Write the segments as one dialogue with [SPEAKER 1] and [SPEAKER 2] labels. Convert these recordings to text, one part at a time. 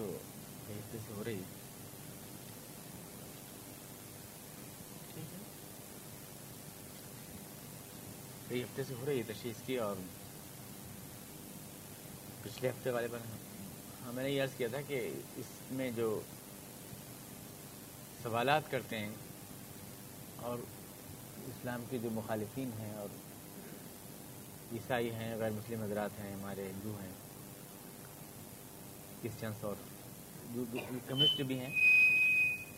[SPEAKER 1] جو کئی سے ہو رہی ٹھیک ہے۔ کئی ہفتے سے ہو رہی ہے تشخیص کی اور پچھلے ہفتے والے پر ہاں میں نے یہ عرض کیا تھا کہ اس میں جو سوالات کرتے ہیں اور اسلام کے جو مخالفین ہیں اور عیسائی ہیں، غیر مسلم حضرات ہیں، ہمارے ہندو ہیں کرسچنس اور کمیونسٹ بھی ہیں۔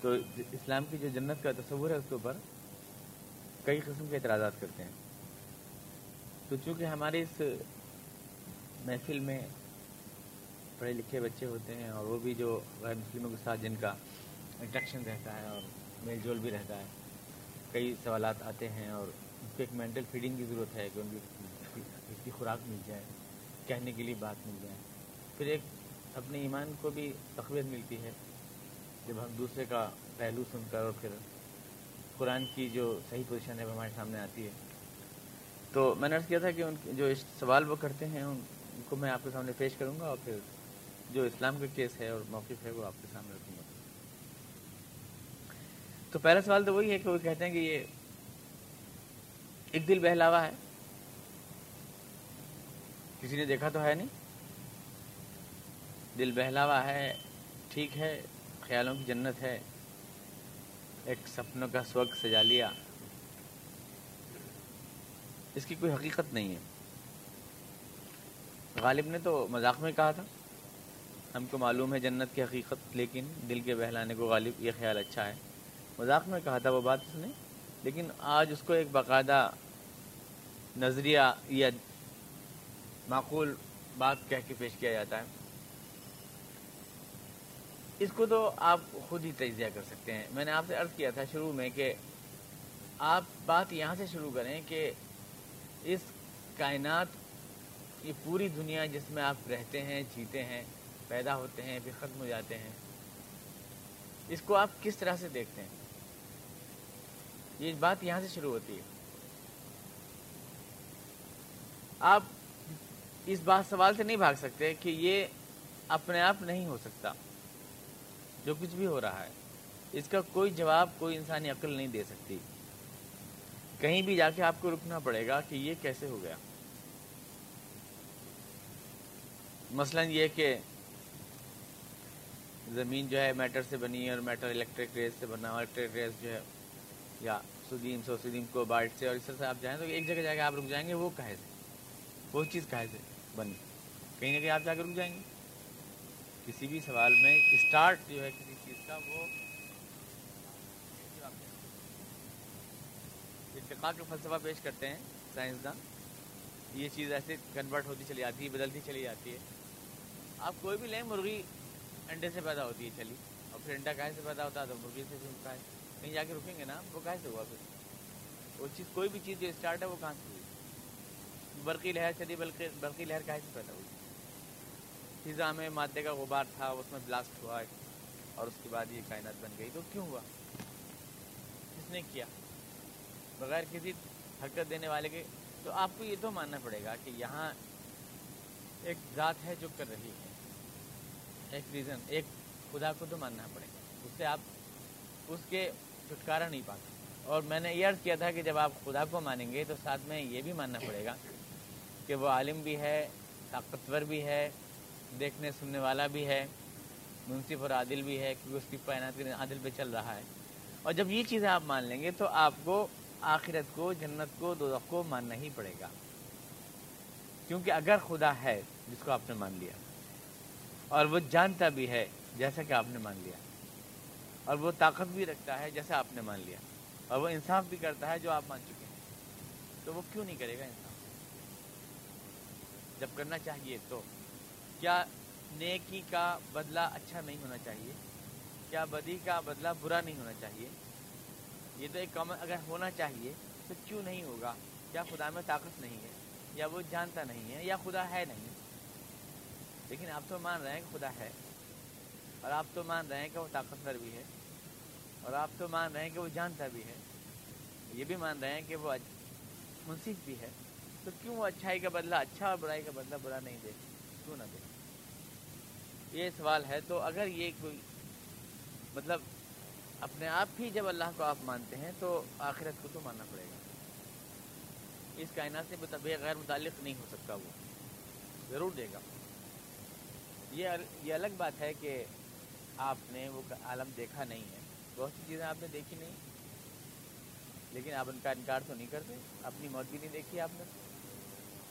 [SPEAKER 1] تو اسلام کی جو جنت کا تصور ہے اس کے اوپر کئی قسم کے اعتراضات کرتے ہیں۔ تو چونکہ ہمارے اس محفل میں پڑھے لکھے بچے ہوتے ہیں اور وہ بھی جو غیر مسلموں کے ساتھ جن کا انٹریکشن رہتا ہے اور میل جول بھی رہتا ہے، کئی سوالات آتے ہیں اور اس کو ایک مینٹل فیڈنگ کی ضرورت ہے کہ ان کی اس کی خوراک مل جائے، کہنے کے لیے بات مل جائے۔ پھر ایک اپنے ایمان کو بھی تقویت ملتی ہے جب ہم دوسرے کا پہلو سن کر اور پھر قرآن کی جو صحیح پوزیشن ہے وہ ہمارے سامنے آتی ہے۔ تو میں نے عرض کیا تھا کہ ان جو سوال وہ کرتے ہیں، ان کو میں آپ کے سامنے پیش کروں گا اور پھر جو اسلام کا کیس ہے اور موقف ہے وہ آپ کے سامنے رکھوں گا۔ تو پہلا سوال تو وہی ہے کہ وہ کہتے ہیں کہ یہ ایک دل بہلاوا ہے۔ کسی نے دیکھا تو ہے نہیں؟ دل بہلاوا ہے، ٹھیک ہے، خیالوں کی جنت ہے۔ ایک سپنوں کا سوگ سجا لیا اس کی کوئی حقیقت نہیں ہے۔ غالب نے تو مذاق میں کہا تھا، ہم کو معلوم ہے جنت کی حقیقت، لیکن دل کے بہلانے کو غالب، یہ خیال اچھا ہے۔ مذاق میں کہا تھا وہ بات اس نے، لیکن آج اس کو ایک باقاعدہ نظریہ یا معقول بات کہہ کے پیش کیا جاتا ہے۔ اس کو تو آپ خود ہی تجزیہ کر سکتے ہیں۔ میں نے آپ سے عرض کیا تھا شروع میں کہ آپ بات یہاں سے شروع کریں کہ اس کائنات یہ پوری دنیا جس میں آپ رہتے ہیں، جیتے ہیں، پیدا ہوتے ہیں، پھر ختم ہو جاتے ہیں، اس کو آپ کس طرح سے دیکھتے ہیں؟ یہ بات یہاں سے شروع ہوتی ہے۔ آپ اس بات سوال سے نہیں بھاگ سکتے کہ یہ اپنے آپ نہیں ہو سکتا۔ جو کچھ بھی ہو رہا ہے۔ اس کا کوئی جواب کوئی انسانی عقل نہیں دے سکتی۔ کہیں بھی جا کے آپ کو رکنا پڑے گا کہ یہ کیسے ہو گیا۔ مثلا یہ کہ زمین جو ہے میٹر سے بنی ہے اور میٹر الیکٹرک ریز سے بنا، الیکٹرک ریز جو ہے یا سدیم سو سدیم کو بائٹ سے اور اس طرح سے آپ جائیں تو ایک جگہ جا کے آپ رک جائیں گے، وہ کہے سے؟ وہ چیز کہے سے بنی؟ کہیں نہ کہیں آپ جا کے رک جائیں گے۔ کسی بھی سوال میں اسٹارٹ جو ہے کسی چیز کا وہ اتفاق کا فلسفہ پیش کرتے ہیں سائنسداں یہ چیز ایسے کنورٹ ہوتی چلی جاتی ہے، بدلتی چلی جاتی ہے۔ آپ کوئی بھی لیں، مرغی انڈے سے پیدا ہوتی ہے چلی۔ اور پھر انڈا کہاں سے پیدا ہوتا ہے، تو مرغی سے ہے کہیں جا کے رکیں گے نا، وہ کہاں سے ہوا پھر؟ وہ چیز، کوئی بھی چیز جو اسٹارٹ ہے، وہ کہاں سے ہوئی؟ برقی لہر چلی بلکہ برقی لہر کہاں سے پیدا ہوئی؟ فضا میں مادے کا غبار تھا، اس میں بلاسٹ ہوا اور اس کے بعد یہ کائنات بن گئی۔ تو کیوں ہوا؟ کس نے کیا؟ بغیر کسی حرکت دینے والے کے۔ تو آپ کو یہ تو ماننا پڑے گا کہ یہاں ایک ذات ہے جو کر رہی ہے۔ ایک ریزن ایک خدا کو تو ماننا پڑے گا۔ اس سے آپ اس کے چھٹکارا نہیں پاتے اور میں نے یہ عرض کیا تھا کہ جب آپ خدا کو مانیں گے تو ساتھ میں یہ بھی ماننا پڑے گا کہ وہ عالم بھی ہے، طاقتور بھی ہے دیکھنے سننے والا بھی ہے، منصف اور عادل بھی ہے، کیونکہ اس کی پیانات عادل پہ چل رہا ہے۔ اور جب یہ چیزیں آپ مان لیں گے تو آپ کو آخرت کو، جنت کو دو کو ماننا ہی پڑے گا۔ کیونکہ اگر خدا ہے جس کو آپ نے مان لیا، اور وہ جانتا بھی ہے جیسا کہ آپ نے مان لیا، اور وہ طاقت بھی رکھتا ہے جیسا آپ نے مان لیا، اور وہ انصاف بھی کرتا ہے جو آپ مان چکے ہیں۔ تو وہ کیوں نہیں کرے گا انصاف؟ جب کرنا چاہیے تو۔ کیا نیکی کا بدلہ اچھا نہیں ہونا چاہیے؟ کیا بدی کا بدلہ برا نہیں ہونا چاہیے؟ یہ تو ایک کام اگر ہونا چاہیے تو کیوں نہیں ہوگا؟ کیا خدا میں طاقت نہیں ہے؟ یا وہ جانتا نہیں ہے، یا خدا ہے نہیں؟ لیکن آپ تو مان رہے ہیں کہ خدا ہے، اور آپ تو مان رہے ہیں کہ وہ طاقتور بھی ہے، اور آپ تو مان رہے ہیں کہ وہ جانتا بھی ہے، یہ بھی مان رہے ہیں کہ وہ منصف بھی ہے۔ تو کیوں وہ اچھائی کا بدلہ اچھا اور برائی کا بدلہ برا نہیں دے؟ کیوں نہ دے؟ یہ سوال ہے تو اگر یہ کوئی مطلب اپنے آپ ہی جب اللہ کو آپ مانتے ہیں تو آخرت کو تو ماننا پڑے گا۔ اس کائنات سے مطلب غیر متعلق نہیں ہو سکتا وہ۔ ضرور دے گا۔ یہ یہ الگ بات ہے کہ آپ نے وہ عالم دیکھا نہیں ہے۔ بہت سی چیزیں آپ نے دیکھی نہیں۔ لیکن آپ ان کا انکار تو نہیں کرتے۔ اپنی موت بھی نہیں دیکھی آپ نے۔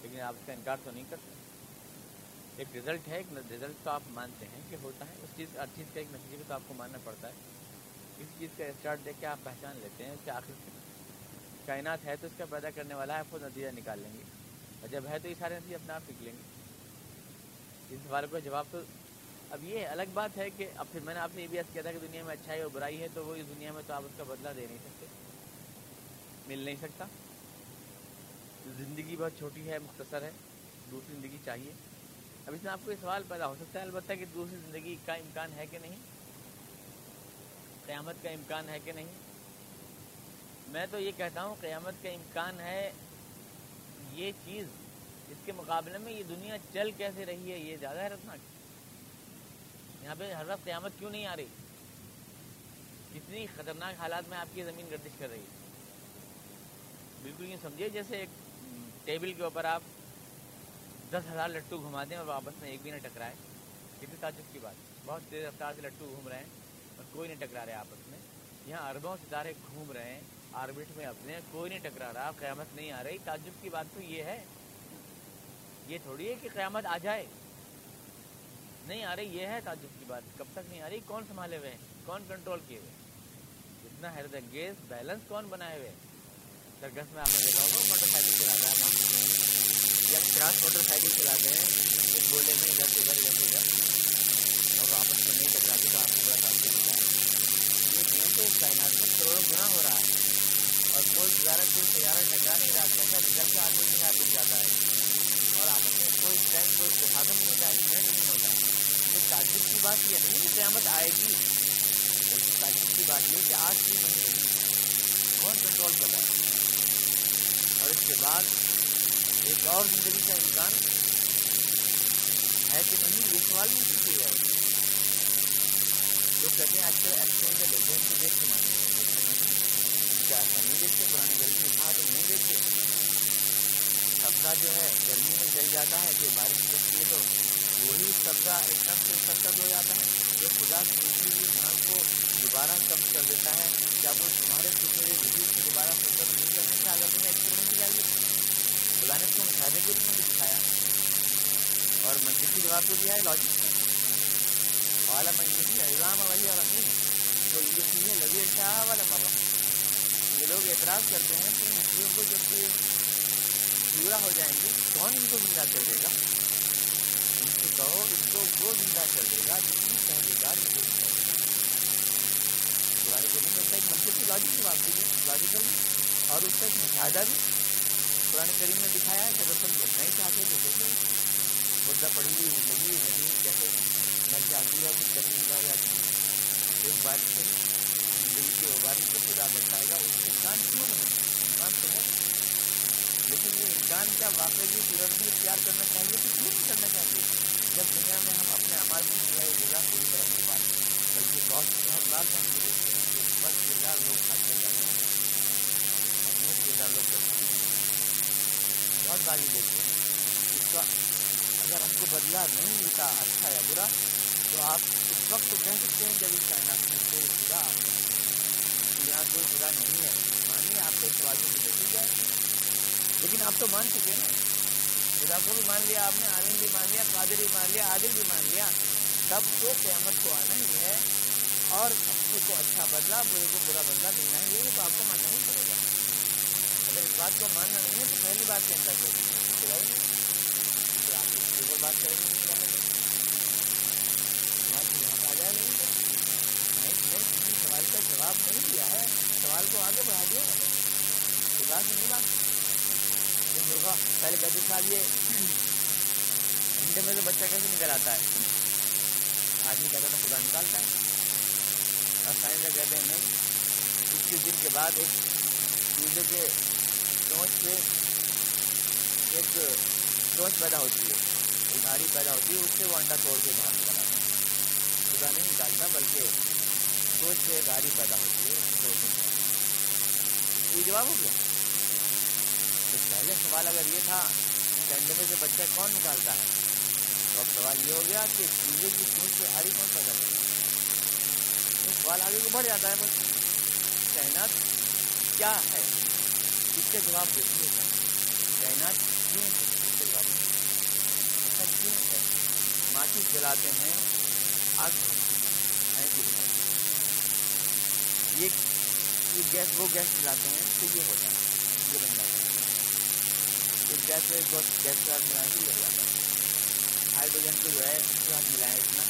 [SPEAKER 1] لیکن آپ اس کا انکار تو نہیں کرتے۔ ایک رزلٹ ہے، ایک رزلٹ تو آپ مانتے ہیں کہ ہوتا ہے، اس چیز، ہر چیز کا ایک نتیجے تو آپ کو ماننا پڑتا ہے۔ کسی چیز کا اسٹارٹ دیکھ کے آپ پہچان لیتے ہیں اس کے آخر کائنات ہے تو اس کا پیدا کرنے والا ہے، آپ خود نتیجہ نکال لیں گے۔ اور جب ہے تو یہ سارے نتیجے اپنے آپ نکلیں گے۔ اس سوال کا جواب تو اب یہ الگ بات ہے کہ اب پھر میں نے آپ نے یہ بھی عرض کیا تھا کہ دنیا میں اچھائی اور برائی ہے تو وہ اس دنیا میں تو آپ اس کا بدلہ دے نہیں سکتے۔ مل نہیں سکتا۔ زندگی بہت چھوٹی ہے، مختصر ہے، دوسری زندگی چاہیے۔ اب اس میں آپ کو یہ سوال پیدا ہو سکتا ہے البتہ کہ دوسری زندگی کا امکان ہے کہ نہیں؟ قیامت کا امکان ہے کہ نہیں؟ میں تو یہ کہتا ہوں قیامت کا امکان ہے یہ چیز اس کے مقابلے میں یہ دنیا چل کیسے رہی ہے یہ زیادہ حیرتناک یہاں پہ ہر وقت قیامت کیوں نہیں آ رہی؟ کتنی خطرناک حالات میں آپ کی زمین گردش کر رہی ہے۔ بالکل یہ سمجھیے، جیسے ایک ٹیبل کے اوپر آپ دس ہزار لٹو گھما دیں اور آپس میں ایک بھی نہ ٹکرائے کتنی تعجب کی بات۔ بہت تیز رفتار سے لٹو گھوم رہے ہیں اور کوئی نہیں ٹکرا رہے آپس میں۔ یہاں اربوں ستارے گھوم رہے ہیں، آربٹ میں اپنے کوئی نہیں ٹکرا رہا۔ قیامت نہیں آ رہی۔ تعجب کی بات تو یہ ہے۔ یہ تھوڑی ہے کہ قیامت آ جائے۔ نہیں آ رہی، یہ ہے تعجب کی بات۔ کب تک نہیں آ رہی؟ کون سنبھالے ہوئے ہیں؟ کون کنٹرول کیے ہوئے اتنا حیرت انگیز بیلنس کون بنائے ہوئے سرگس میں آپ نے دیکھا ہوگا موٹر سائیکل چلا رہا ہے یا کراس موٹر سائیکل چلاتے ہیں ایک بولے میں ادھر سے ادھر ادھر سے ادھر۔ اور واپس میں نہیں ٹکراتی تو آپ کو بڑا تعلق ہوتا ہے یہ دنیا تو اس کائنات میں کروڑوں گنا ہو رہا ہے۔ اور کوئی سیارہ کوئی سیارہ ٹکرا نہیں رہا، کیسا نکل کا آدمی نہیں آدمی جاتا ہے؟ اور آپس میں کوئی ٹرین کوئی سادھن نہیں ہوتا، ایکسیڈنٹ نہیں ہوتا۔ یہ تعجب کی بات یہ نہیں کہ قیامت آئے گی۔ بلکہ تعجب کی بات یہ کہ آج کیوں نہیں رہی کون کنٹرول کر رہا ہے؟ اور اس کے بعد ایک اور زندگی کا امکان ہے کہ نہیں یہ سوال نہیں پوچھے گئے لوگ کہتے ہیں آج کل ایکسیڈنٹ لوگوں کو دیکھ کے کیا ایسا نہیں دیکھتے؟ پرانے گرمی میں کھا تو نہیں دیکھتے۔ سبزہ جو ہے، گرمی میں جل جاتا ہے کہ بارش بچتی ہے تو وہی سبزہ ایک دم سے سرکب ہو جاتا ہے۔ جو خدا سوچی ہوئی دھان کو دوبارہ کم کر دیتا ہے۔ کیا وہ تمہارے سوچے ہوئے وجود کو دوبارہ سرکب نہیں کر سکتا اگر تمہیں ایکسپریمنٹ کیا نے اس کو مشاہدے کے روپ میں بھی دکھایا۔ اور منطقی جواب تو دیا ہے لاجک والا منجی اعظام وہی اور امین تو یہ چیزیں لگی شاہ والا مرا یہ لوگ اعتراض کرتے ہیں کہ مچھلیوں کو جبکہ پورا ہو جائیں گے، کون ان کو زندہ کر دے گا؟ ان سے کہو، ان کو وہ زندہ کر دے گا جس کی پہلے گار ان کو پرانے کریم میں ایک منطقی لاجک کی بات دیجیے لاجیکل اور اس کا ایک مشاہدہ بھی۔ قرآن کریم نے دکھایا ہے کہ اگر تم نہیں چاہتے تو دیکھو مدعا پڑی ہوئی زندگی زمین کیسے مر جاتی ہے کچھ کیسے نکال جاتی ہے ایک بارش سے زندگی کی وہ بارش خدا بچائے گا، اس انسان کیوں نہیں؟ انسان تو ہے۔ لیکن یہ انسان کیا واقعی یہ صورت بھی اختیار کرنا چاہیے تو کیوں نہیں کرنا چاہیے جب دنیا میں ہم اپنے عمال کی سوائے جگہ پوری طرح نہیں پاتے بلکہ بہت بہت بار ہم یہ دیکھتے ہیں کہ بس کردار لوگ کھا جاتے ہیں۔ اپنے کردار لوگ بہت بار دیکھتے ہیں اس کا اگر ہم کو بدلا نہیں ملتا اچھا یا برا، تو آپ اس وقت تو کہہ سکتے ہیں جب اس کائنات میں کوئی خدا آپ یہاں کوئی خدا نہیں ہے۔ مانیے، آپ کو سوال میں مجھے ٹھیک ہے۔ لیکن آپ تو مان چکے نا خدا کو بھی مان لیا، آپ نے عالم بھی مان لیا، قادر بھی مان لیا، عادل بھی مان لیا۔ تب تو قیامت کو آنا ہی ہے۔ اور اچھے کو اچھا بدلا برے کو برا بدلا ملنا ہے، یہ تو آپ کو ماننا ہی پڑے گا۔ اس بات کو ماننا نہیں ہے تو پہلی بات کے اندر خدا ہی آپ کو بات کریں گے آ جائے نہیں کسی سوال کا جواب نہیں دیا ہے سوال کو آگے بڑھا دیا ہے خدا سے نہیں بات مرغا پہلے کہتے صاحب یہ انڈے میں سے بچہ کیسے نکل آتا ہے آدمی کہتا تھا خدا نکالتا ہے اور سائنس کہتے ہیں نہیں اکیس دن کے بعد ایک چولہے کے چونچ پہ ایک چونچ پیدا ہوتی ہے ایک آڑی پیدا ہوتی ہے اس سے وہ انڈا توڑ کے باہر نکل آتا ہے ہوتا بلکہ سوچ سے ایک آری پیدا ہوتی ہے سوچ یہ جواب ہو گیا تو پہلے سوال اگر یہ تھا کہ انڈے میں سے بچہ کون نکالتا ہے تو اب سوال یہ ہو گیا کہ چیزیں کی سوچ سے آری کون پیدا کرتا ہے سوال آگے کو بڑھ جاتا ہے بس کائنات کیا ہے اس کے جواب دیکھیے کائنات کیوں ہے اس کے جواب ایسا کیوں ہے ماچس جلاتے ہیں، آگ یہ گیس، وہ گیس جلاتے ہیں تو یہ ہوتا ہے، یہ بن جاتا ہے۔ ایک گیس سے گیس کے ساتھ ملائیں تو یہ ہو جاتا ہے۔ ہائیڈروجن کو جو ہے، اس کے ساتھ ملائیں اتنا۔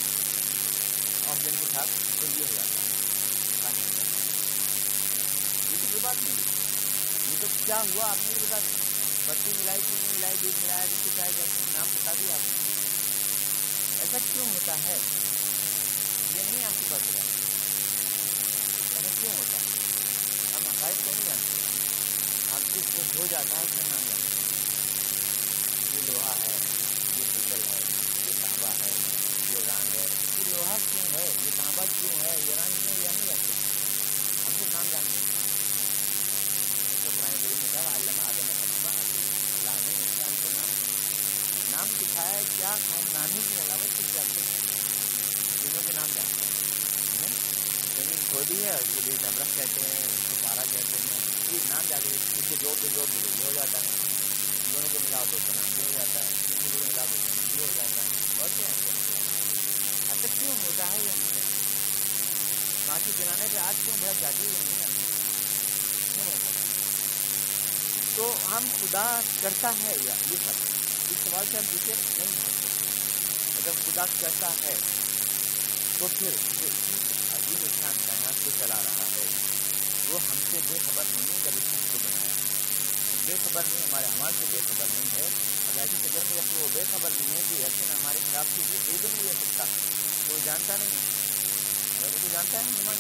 [SPEAKER 1] آکسیجن کے ساتھ تو یہ ہو جاتا ہے۔ یہ تو کوئی بات نہیں یہ کیا ہوا، آپ نے بتا دیا بتی ملائی چیز ملائی، دودھ ملایا جس کو نام بتا دیا آپ ایسا کیوں ہوتا ہے؟ یہ نہیں آپ کی بات ایسا کیوں ہوتا ہے؟ ہم عقائد کو نہیں جانتے۔ ہم کس کو ہو جاتا ہے، اس کا نام جانتے یہ لوہا ہے، یہ پتل ہے، یہ تانبا ہے، یہ رنگ ہے۔ یہ لوہا کیوں ہے؟ یہ تانبا کیوں ہے؟ یہ رنگ کیوں یہ نہیں جانتے ہم صرف نام جانتے ہیں پرانے دل میں کہا علامہ آدم اللہ نے انسان کو نام نام سکھایا ہے کیا ہم نامی کے علاوہ کچھ جانتے ہیں چیزوں کے نام جانتے ہیں زمین کھودی ہے اس کے لیے نبرک کہتے ہیں اس کو پارا کہتے ہیں یہ نام جاتے ہیں اس کے جوڑ کے جوڑ کے یہ ہو جاتا ہے دونوں کو ملاؤ تو اس نام یہ ہو جاتا ہے اس کو ملاؤ تو یہ ہو جاتا ہے اور کیا ایسا کیوں ہوتا ہے یہ نہیں ماچی جلانے پہ آج کیوں بھڑک جاتی ہے یہ نہیں جانتے کیوں ہوتا ہے تو ہم خدا کرتا ہے یا یہ سب۔ اس سوال سے ہم پیچھے نہیں خدا کرتا ہے، تو پھر جو عظیم انسان کائنات کو چلا رہا ہے، وہ ہم سے بے خبر نہیں ہے جب اس نے ہم کو بنایا۔ بے خبر نہیں، ہمارے عمال سے بے خبر نہیں ہے۔ اور ایسی سجر میں جب وہ بے خبر نہیں ہے کہ ایسے میں ہمارے خلاف کی کوئی نہیں لے سکتا۔ تو وہ جانتا نہیں۔ اگر وہ جانتا ہے، ہم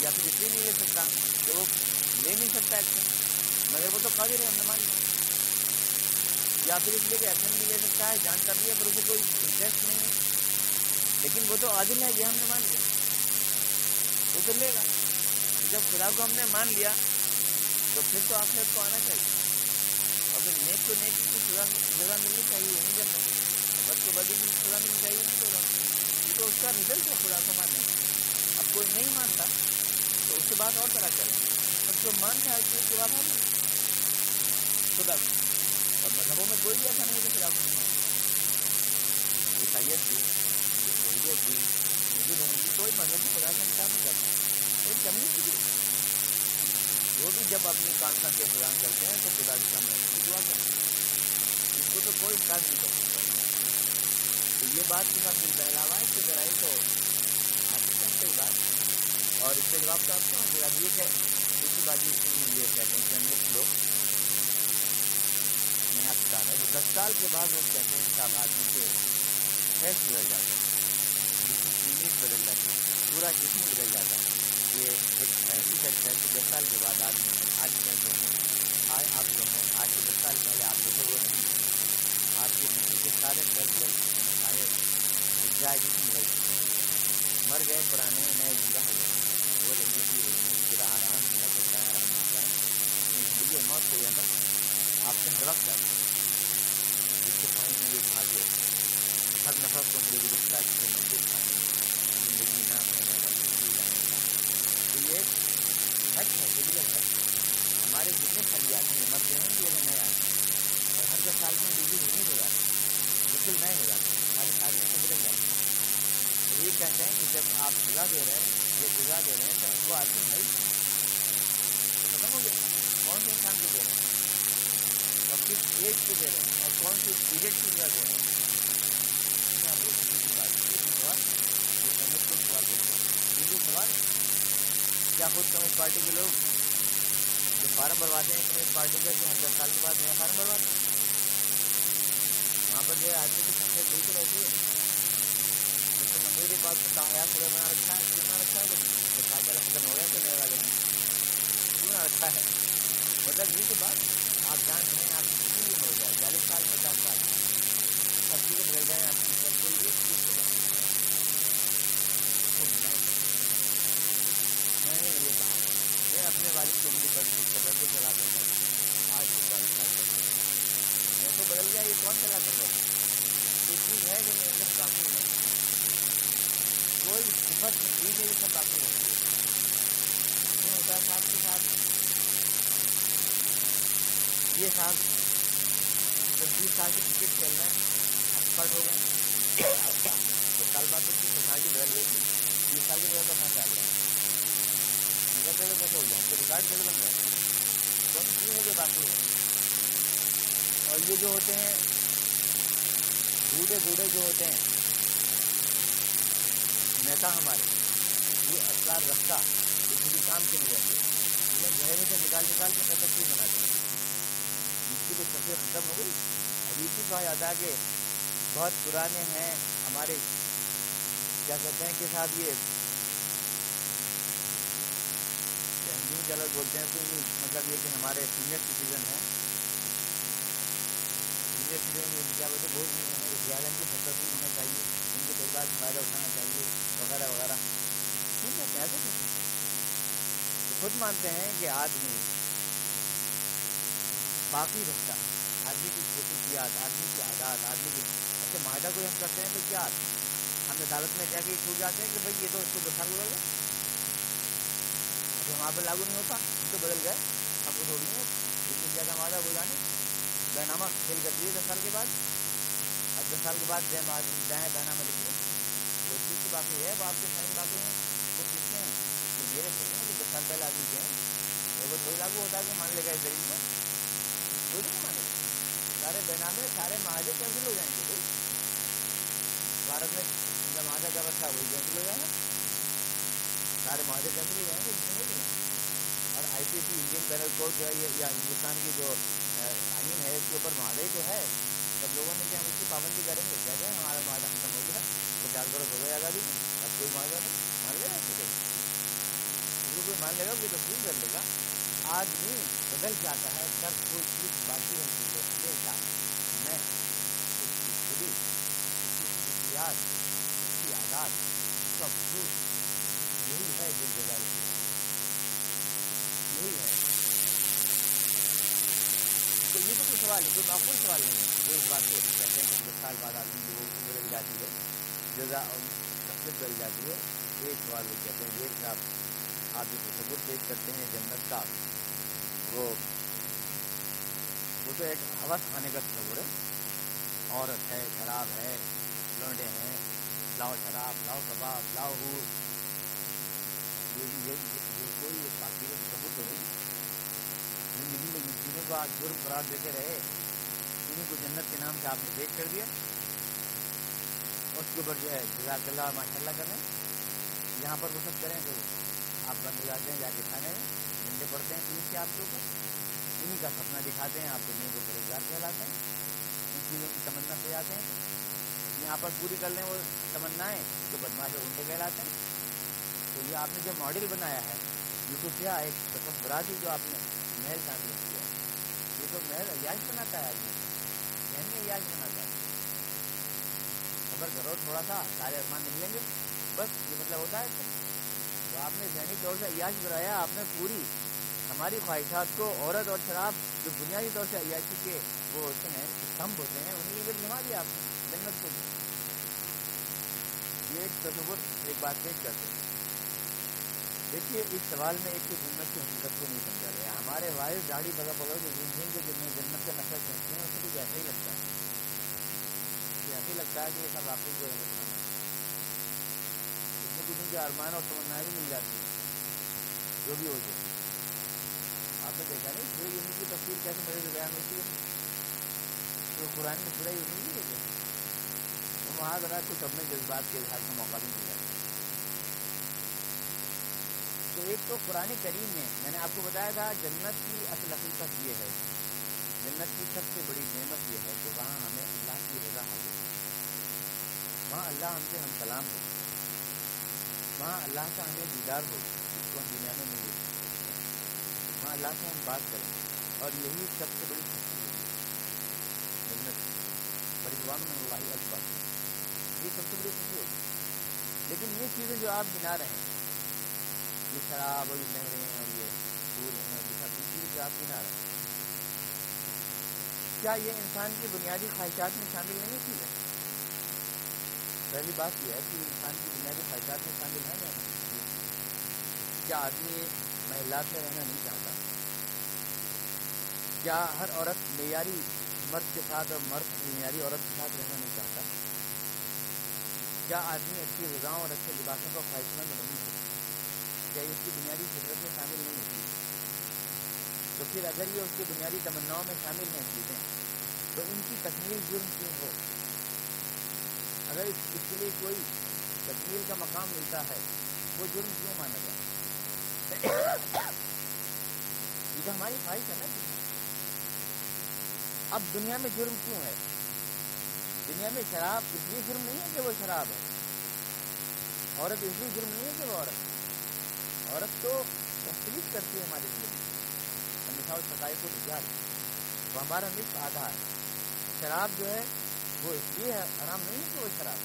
[SPEAKER 1] یا پھر اس لیے نہیں لے سکتا کہ وہ لے نہیں سکتا ایکشن مگر وہ تو قادر ہے، ہم نے مان یا پھر اس لیے کہ ایکشن بھی لے سکتا ہے، جان کر لیا پر اسے کوئی انٹرسٹ نہیں ہے۔ لیکن وہ تو عادل ہے، یہ ہم نے مان لیا۔ وہ تو لے گا۔ جب خدا کو ہم نے مان لیا، تو پھر تو آخرت کو آنا چاہیے۔ اور پھر نیک کو نیک کی سزا جگہ ملنی چاہیے نہیں جب بد کو بدی کی سزا ملنی چاہیے نہیں تو یہ تو اس کا رزلٹ ہے، خدا کو ماننے اب کوئی نہیں مانتا، تو اس کے بعد اور طرح چلے۔ اب جو مانتا ہے، اس کے جواب ہم خدا کو۔ کو عیسائیت بھی یہودیت بھی ہندو دھرم بھی کوئی مذہب انکار نہیں کرتا ایک وہ بھی جب اپنی کانسا کے احترام کرتے ہیں تو خدا کے سامنے دعا کرتے ہیں اس کو تو کوئی انکار نہیں کر سکتا تو یہ بات کے ساتھ بہلاوا ہے کہ ذرا تو آپ سکتے بات اور اس کے جواب تو آپ کو یہ کہ دوسری بات یہ کہتے ہیں جرنلسٹ لوگ میں ہے۔ دس سال کے بعد وہ کہتے ہیں صاحب آدمی کے فیس بدل جاتا ہے جسم بدل جاتی ہے پورا جسم بدل جاتا ہے۔ یہ ایک ایسی سچ ہے کہ دس سال کے بعد آدمی آج میں جو ہوں آج آپ جو ہیں، آج سے دس سال پہلے آپ جو دیکھے وہ نہیں آپ کے جسم کے سارے سیل بدل چکے ہیں سارے جائے جسم بدل چکے ہیں مر گئے پرانے نئے زندہ ہو گئے وہ زندگی رہی ہے پورا آرام ملا کرتا ہے آرام ملتا ہے زندگی اور موت کے اندر آپ سے ہر وقت آتے جس کے پانی میں بھی بھاگے ہر نفر کو میری رشتہ سے مندر کھانے زندگی نام ہے نعمت زندگی جانے کا تو یہ سچ ہے ڈیجیٹل سچ ہمارے جتنے خلیات ہیں مر گئے ہیں یہ نئے آتے ہیں اور ہر دس سال میں بجلی نہیں ہو جاتی بالکل نئے ہو جاتے ہیں ہمارے سال میں بدل جاتے ہیں تو یہ کہتے ہیں کہ جب آپ سزا دے رہے ہیں یہ سزا دے رہے ہیں تو وہ آدمی ہے تو ختم ہو گیا کون سے انسان کو دے رہے ہیں اور کس ایج کو دے رہے ہیں اور کون سی پیریڈ کی سزا دے رہے ہیں آپ وہ کی بات دوسری سوال یہ کمیونسٹ لوگ سوال کرتے ہیں دوسری سوال کیا خود کمیونسٹ پارٹی کے لوگ جو ہیں کمیونسٹ پارٹی کا کہ ہم دس سال کے بعد نیا فارم بھرواتے ہیں وہاں پر جو ہے آدمی کی سنکھیا بالکل رہتی ہے۔ جس کو مندر کے پاس کامیاب خدا بنا رکھا ہے کتنا رکھا ہے؟ لیکن سال پہلے ختم ہو گیا تو نئے والے۔ کیوں نہ رکھا ہے؟ مطلب یہ کہ بات آپ جان رہے ہیں، آپ کسی بھی ہو جائے چالیس سال پچاس سال سب چیزیں بدل جائیں آپ کی سب کوئی ایک چیز ہو جائے چالیس کلو میٹر پر چلا کرتا تھا آج سے چالیس سال کرتا میں تو بدل گیا یہ کون چلا کر رہا کوئی چیز ہے کہ میرے اندر باقی ہے کوئی صفت چیز ہے یہ سب باقی رہتی ہے ہوتا ہے صاحب کے ساتھ یہ صاحب دس بیس سال کی کرکٹ کھیل رہے ہیں ایکسپرٹ ہو گئے تو سال بعد تو کی سوسائٹی بدل گئی تھی بیس سال کے بعد اپنا چل رہے ہیں نکلتے ہوئے کیسے ہو جائیں تو ریکارڈ کیسے بن رہا ہے کون سی ہے جو باقی ہے اور یہ جو ہوتے ہیں بوڑھے بوڑھے جو ہوتے ہیں نیتا ہمارے یہ اثرات رکھتا یہ کسی کام کے نہیں رہتے انہیں گہرے سے نکال نکال کے نیتا کیوں بناتے ہیں اس کی تو سفید ختم ہو گئی ابھی بھی کہا جاتا ہے کہ بہت پرانے ہیں ہمارے، کیا کہتے ہیں کہ صاحب یہ ہندو کے الگ بولتے ہیں تو مطلب یہ کہ ہمارے سینئر سٹیزن ہیں۔ سینئر سٹیزن ان کیا بولتے بہت زیادہ ان کی فصل ہونا چاہیے، ان کے پریوار سے فائدہ اٹھانا چاہیے، وغیرہ وغیرہ۔ ٹھیک ہے ایسے خود مانتے ہیں کہ آدمی باقی رہتا۔ آدمی کی خصوصیات، آدمی کی عادات، آدمی کی ایسے معاہدہ کوئی ہم کرتے ہیں تو کیا؟ ہم عدالت میں جا کے چھوٹ جاتے ہیں کہ بھائی یہ تو اس کو دس سال گزر وہاں پہ لاگو نہیں ہوتا ہم تو بدل گئے ہم کو تھوڑی ہے اتنی زیادہ معاہدہ ہو جانے بینامہ کھیل کر دیے دس سال کے بعد اب دس سال کے بعد جے جائیں جائیں بینامہ لکھیے کوئی چیز تو باقی ہے وہ آپ کے سائن باقی ہیں وہ کس ہیں کہ میرے تھوڑی ہیں کہ دس سال پہلے آدمی کے ہیں وہ تھوڑی لاگو ہوتا ہے کہ مان لے گا اس ذریعے میں کوئی نہیں مانے سارے بینامے سارے معاہدے کینسل ہو جائیں گے بھائی بھارت میں جب معاہدہ کا رکھا وہی کینسل ہو جائے گا سارے معاہدے کینسل ہو جائیں گے نہیں اور انڈین پینل کوڈ جو ہے یا ہندوستان کی جو آئین ہے، اس کے اوپر معاہدے تو ہے، سب لوگوں نے کہ ہم اس کی پابندی کریں گے۔ کیا جائیں ہمارا معاہدہ ختم ہو گیا۔ پچاس برس ہو گئے آزادی کی اب کوئی معاہدہ نہیں۔ مان لے گا کوئی مان لے گا کوئی تسلیم کر لے گا۔ آدمی بدل جاتا ہے۔ سب کوئی چیز باقی رہتی ہے ہمیشہ میں اس کی خودی اس کی خصوصیات، اس کی عادات سب کچھ یہی ہے دل جگہ یہی ہے تو یہ تو کوئی سوال ہے کوئی معقول سوال نہیں ہے جو اس بات کو کہتے ہیں کہ دس سال بعد آدمی کی وہ بدل جاتی ہے جزا شخصیت بدل جاتی ہے ایک سوال وہ کہتے ہیں یہ آپ آپ جو تصور پیش کرتے ہیں جنت کا وہ وہ تو ایک حوث کھانے کا تصور ہے عورت ہے شراب ہے لونڈے ہیں لاؤ شراب لاؤ کباب لاؤ ہور یہ کوئی باقی تصور تو نہیں زندگی میں کو آج جرم قرار دیتے رہے انہیں کو جنت کے نام سے آپ نے پیش کر دیا۔ اس کے اوپر جو ہے، جزاک اللہ ماشاء اللہ کریں یہاں پر وہ سب کریں تو آپ بند ہو جاتے ہیں، جا کے کھانے میں ڈنڈے پڑتے ہیں پولیس کے آپ کے اوپر۔ انہیں کا سپنا دکھاتے ہیں، آپ دنیا کو پرہزگار کہلاتے ہیں۔ ان چیزوں کی تمنا سے جاتے ہیں۔ یہاں پر پوری کر لیں وہ تمنائیں تو بدماش اور گھنٹے کہلاتے ہیں۔ تو یہ آپ نے جو ماڈل بنایا ہے یہ تو کیا ایک سفر برا تھی جو آپ نے محل تعمیر کیا یہ بناتا ہے آدمی ذہنی عیاش بناتا ہے خبر کرو تھوڑا سا سارے ارمان نکلیں گے بس یہ مطلب ہوتا ہے تو آپ نے ذہنی طور سے عیاش بنایا آپ نے پوری ہماری خواہشات کو عورت اور شراب جو بنیادی طور سے عیاشی کے وہ ہوتے ہیں استمبھ ہوتے ہیں انہیں بھی گھما دیا آپ نے جنت کو یہ ایک تصور ایک بات پیش کرتے ہیں دیکھیے اس سوال میں ایک تو جنت کی حقیقت کو نہیں سمجھا ہمارے والد داڑھی بگا بگا جو جن جن کے جن جنت کا نقشہ سمجھتے ہیں اس سے کچھ ایسا ہی لگتا ہے۔ کہ ایسا ہی لگتا ہے کہ یہ سب آپ جو ہے۔ اس میں کچھ ان کے ارمان اور تمنا بھی مل جاتی ہیں جو بھی ہو جائے۔ آپ نے دیکھا نہیں؟ پورے یونی کی تصویر کیسے میرے سے بیان ہوتی ہے؟ تو قرآن میں پورا یونی نہیں ہے۔ وہاں ذرا کچھ اپنے جذبات کے اظہار کا موقع بھی مل جاتا تو ایک تو قرآن کریم میں میں نے آپ کو بتایا تھا، جنت کی اصل حقیقت یہ ہے۔ جنت کی سب سے بڑی نعمت یہ ہے کہ وہاں ہمیں اللہ کی رضا حاصل ہو۔ وہاں اللہ ہم سے ہم کلام ہو۔ وہاں اللہ کا ہمیں دیدار ہو جس کو ہم دنیا میں نہیں دیکھتے وہاں اللہ سے ہم بات کریں۔ اور یہی سب سے بڑی خوشی ہوگی جنت بڑی اللہ اکبر۔ یہ سب سے بڑی خوشی ہوگی لیکن یہ چیزیں جو آپ گنا رہے ہیں شراب اور نہریں اور یہ مجبور نہ کیا یہ انسان کی بنیادی خواہشات میں شامل نہیں تھی ہے؟ پہلی بات یہ ہے کہ انسان کی بنیادی خواہشات میں شامل ہے یا نہیں کیا آدمی محلات میں رہنا نہیں چاہتا؟ کیا ہر عورت معیاری مرد کے ساتھ اور مرد معیاری عورت کے ساتھ رہنا نہیں چاہتا؟ کیا آدمی اچھی غذاؤں اور اچھے لباسوں کا خواہش مند نہیں کیا یہ اس کی بنیادی فطرت میں شامل نہیں ہوتی۔ تو پھر اگر یہ اس کی بنیادی تمناؤں میں شامل ہیں چیزیں، تو ان کی تکمیل جرم کیوں ہو؟ اگر اس کے لیے کوئی تکمیل کا مقام ملتا ہے، وہ جرم کیوں مانا جائے یہ تو ہماری خواہش ہے نا جی۔ اب دنیا میں جرم کیوں ہے؟ دنیا میں شراب اس لیے جرم نہیں ہے کہ وہ شراب ہے۔ عورت اس لیے جرم نہیں ہے کہ وہ عورت ہے۔ عورت تو مختلف کرتی ہے ہماری زندگی مثال شکایت کو رجحان وہ ہمارا نصف آدھا ہے شراب جو ہے وہ اس لیے حرام نہیں ہے کہ وہ شراب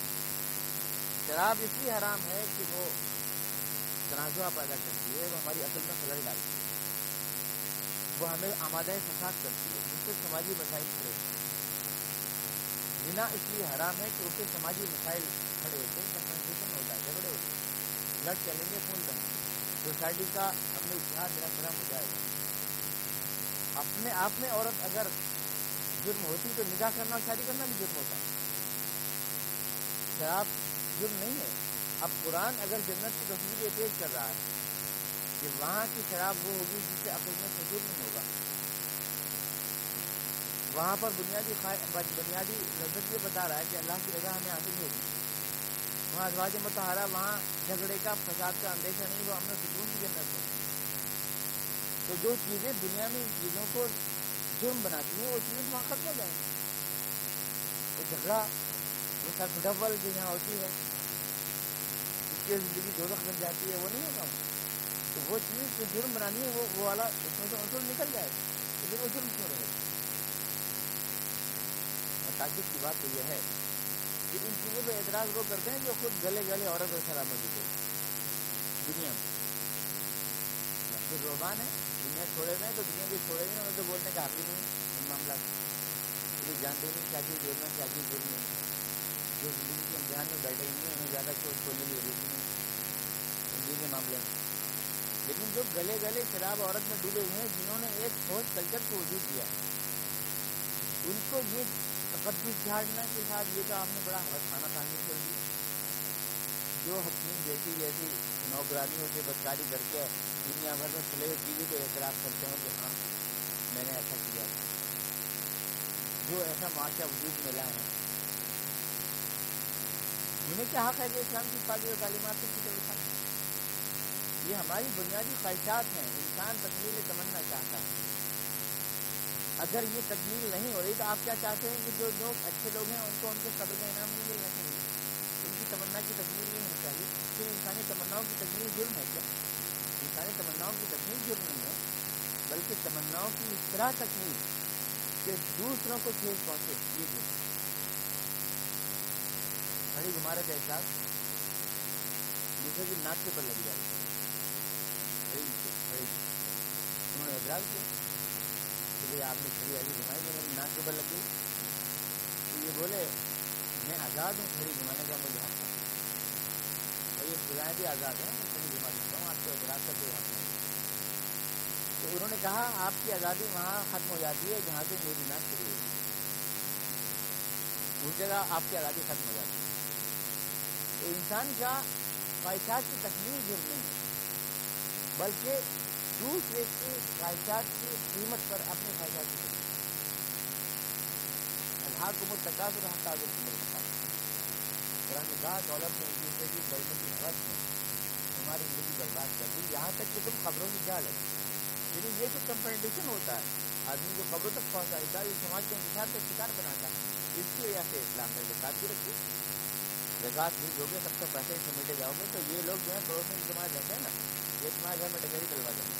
[SPEAKER 1] شراب اس لیے حرام ہے کہ وہ تنازع پیدا کرتی ہے وہ ہماری عقل میں خلل ڈالتی ہے وہ ہمیں آمادہ فساد کرتی ہے جس سے سماجی مسائل کھڑے ہوتے ہیں بنا اس لیے حرام ہے کہ اسے سماجی مسائل کھڑے ہوتے ہیں کنفرنٹیشن ہوتا ہے جھگڑے ہوتے ہیں لڑ چلیں گے خون بنے سوسائٹی کا اپنے اتحاد درم برم ہو جائے۔ گا اپنے آپ میں عورت اگر جرم ہوتی تو نکاح کرنا اور شادی کرنا بھی جرم ہوتا۔ شراب جرم نہیں ہے۔ اب قرآن اگر جنت کی تصویر یہ پیش کر رہا ہے کہ وہاں کی شراب وہ ہوگی جس سے اپنے میں سجور نہیں ہوگا۔ وہاں پر بنیادی بنیادی لذت یہ بتا رہا ہے کہ اللہ کی رضا ہمیں حاصل ہوگی۔ وہاں ازواج متحرہ وہاں جھگڑے کا فساد کا اندیشہ نہیں، وہ ہمیں سکون کی جنت ہے تو جو چیزیں دنیا میں ان چیزوں کو جرم بناتی ہیں، وہ چیزیں وہاں ختم ہو جائیں۔ وہ جھگڑا، وہ سب ڈبل جو یہاں ہوتی ہے، اس کی زندگی دو بن جاتی ہے، وہ نہیں ہوگا تو وہ چیز جو جرم بنانی ہے، وہ وہ والا، اس میں سے اصول نکل جائے۔ تو پھر وہ جرم کیوں رہے؟ گا تعجب کی بات تو یہ ہے کہ ان چیزوں پہ اعتراض وہ کرتے ہیں جو خود گلے گلے عورت اور شراب میں گئے دنیا میں۔ پھر روبان ہے دنیا چھوڑے ہوئے ہیں تو دنیا بھی چھوڑے ہوئے ہیں انہیں تو بولنے کا حق نہیں، ان معاملات یہ جانتے نہیں کیا چیز جوڑنا کیا چیز جوڑنی ہے جو زندگی کے امتحان میں بیٹھے ہی نہیں انہیں زیادہ چوٹ کھولنے کی ضرورت نہیں زندگی کے معاملے میں۔ لیکن جو گلے گلے شراب عورت میں ڈوبے ہوئے ہیں، جنہوں نے ایک ٹھوس کلچر کو وجود دیا ان کو یہ تقدس جھاڑنا کے ساتھ یہ تو آپ نے بڑا کھانا تعمیر کر دیا۔ جو اپنی بیٹی جیسی نوکرانیوں سے بدکاری کر کے دنیا بھر میں کھلے ہوئے چیزوں کو اعتراف کرتے ہیں کہ ہاں میں نے ایسا کیا۔ جو ایسا معاشرہ وجود ملا ہے۔ انہیں کیا حق ہے کہ اسلام کی پاکی اور تعلیمات سے یہ ہماری بنیادی خواہشات ہیں۔ انسان تکمیل تمنا چاہتا ہے۔ اگر یہ تکمیل نہیں ہو رہی تو آپ کیا چاہتے ہیں کہ جو لوگ اچھے لوگ ہیں ان کو ان کے قبر کا انعام نہیں ملنا چاہیے ان کی تمنا کی تکمیل نہیں ہونی چاہیے۔ پھر انسانی تمناؤں کی تکمیل جرم ہے کیا؟ انسانی تمناؤں کی تکمیل جرم نہیں ہے، بلکہ تمناؤں کی اس طرح تکمیل کہ دوسروں کو ٹھیک پہنچے، یہ جرم کھڑی گمارا کا احساس؟ دوسرے کی ناک کے پر لگ جائے۔ انہوں نے اعتراض کیا؟ کہ آپ نے کھڑی آگے گھمائی کہ میری ناک کے بل لگ گئی تو یہ بولے، میں آزاد ہوں کھڑی گھمانے کا مجھے حق اور یہ سزائیں بھی آزاد ہیں میں کھڑی گھما سکتا ہوں، آپ کو اعتراض کا کوئی حق نہیں۔ تو انہوں نے کہا، آپ کی آزادی وہاں ختم ہو جاتی ہے، جہاں سے میری ناک شروع ہوتی ہے اس جگہ آپ کی آزادی ختم ہو جاتی ہے۔ تو انسان کا خواہشات کی تکمیل جرم نہیں ہے بلکہ دوسرے کی خواہشات کی قیمت پر اپنے خواہشات کی اللہ کو متقاض رہا تعداد قرآن نے کہا دولت میں دوسرے کی بڑھنے کی حوث میں تمہاری زندگی برباد کر دی۔ یہاں تک کہ تم خبروں کی جال ہے۔ یعنی یہ جو کمپٹیشن ہوتا ہے، آدمی کو خبروں تک پہنچاتا ہے یہ سماج کے انتظار کا شکار بناتا ہے۔ اس کی وجہ سے اسلام نے زکات بھی رکھی۔ زکات بھی جو گے سب سے پیسے سمیٹے جاؤ گے۔ تو یہ لوگ جو ہیں پڑوس میں تمہارے رہتے ہیں نا۔ یہ تمہارے گھر میں ڈگری ڈلوا دیں گے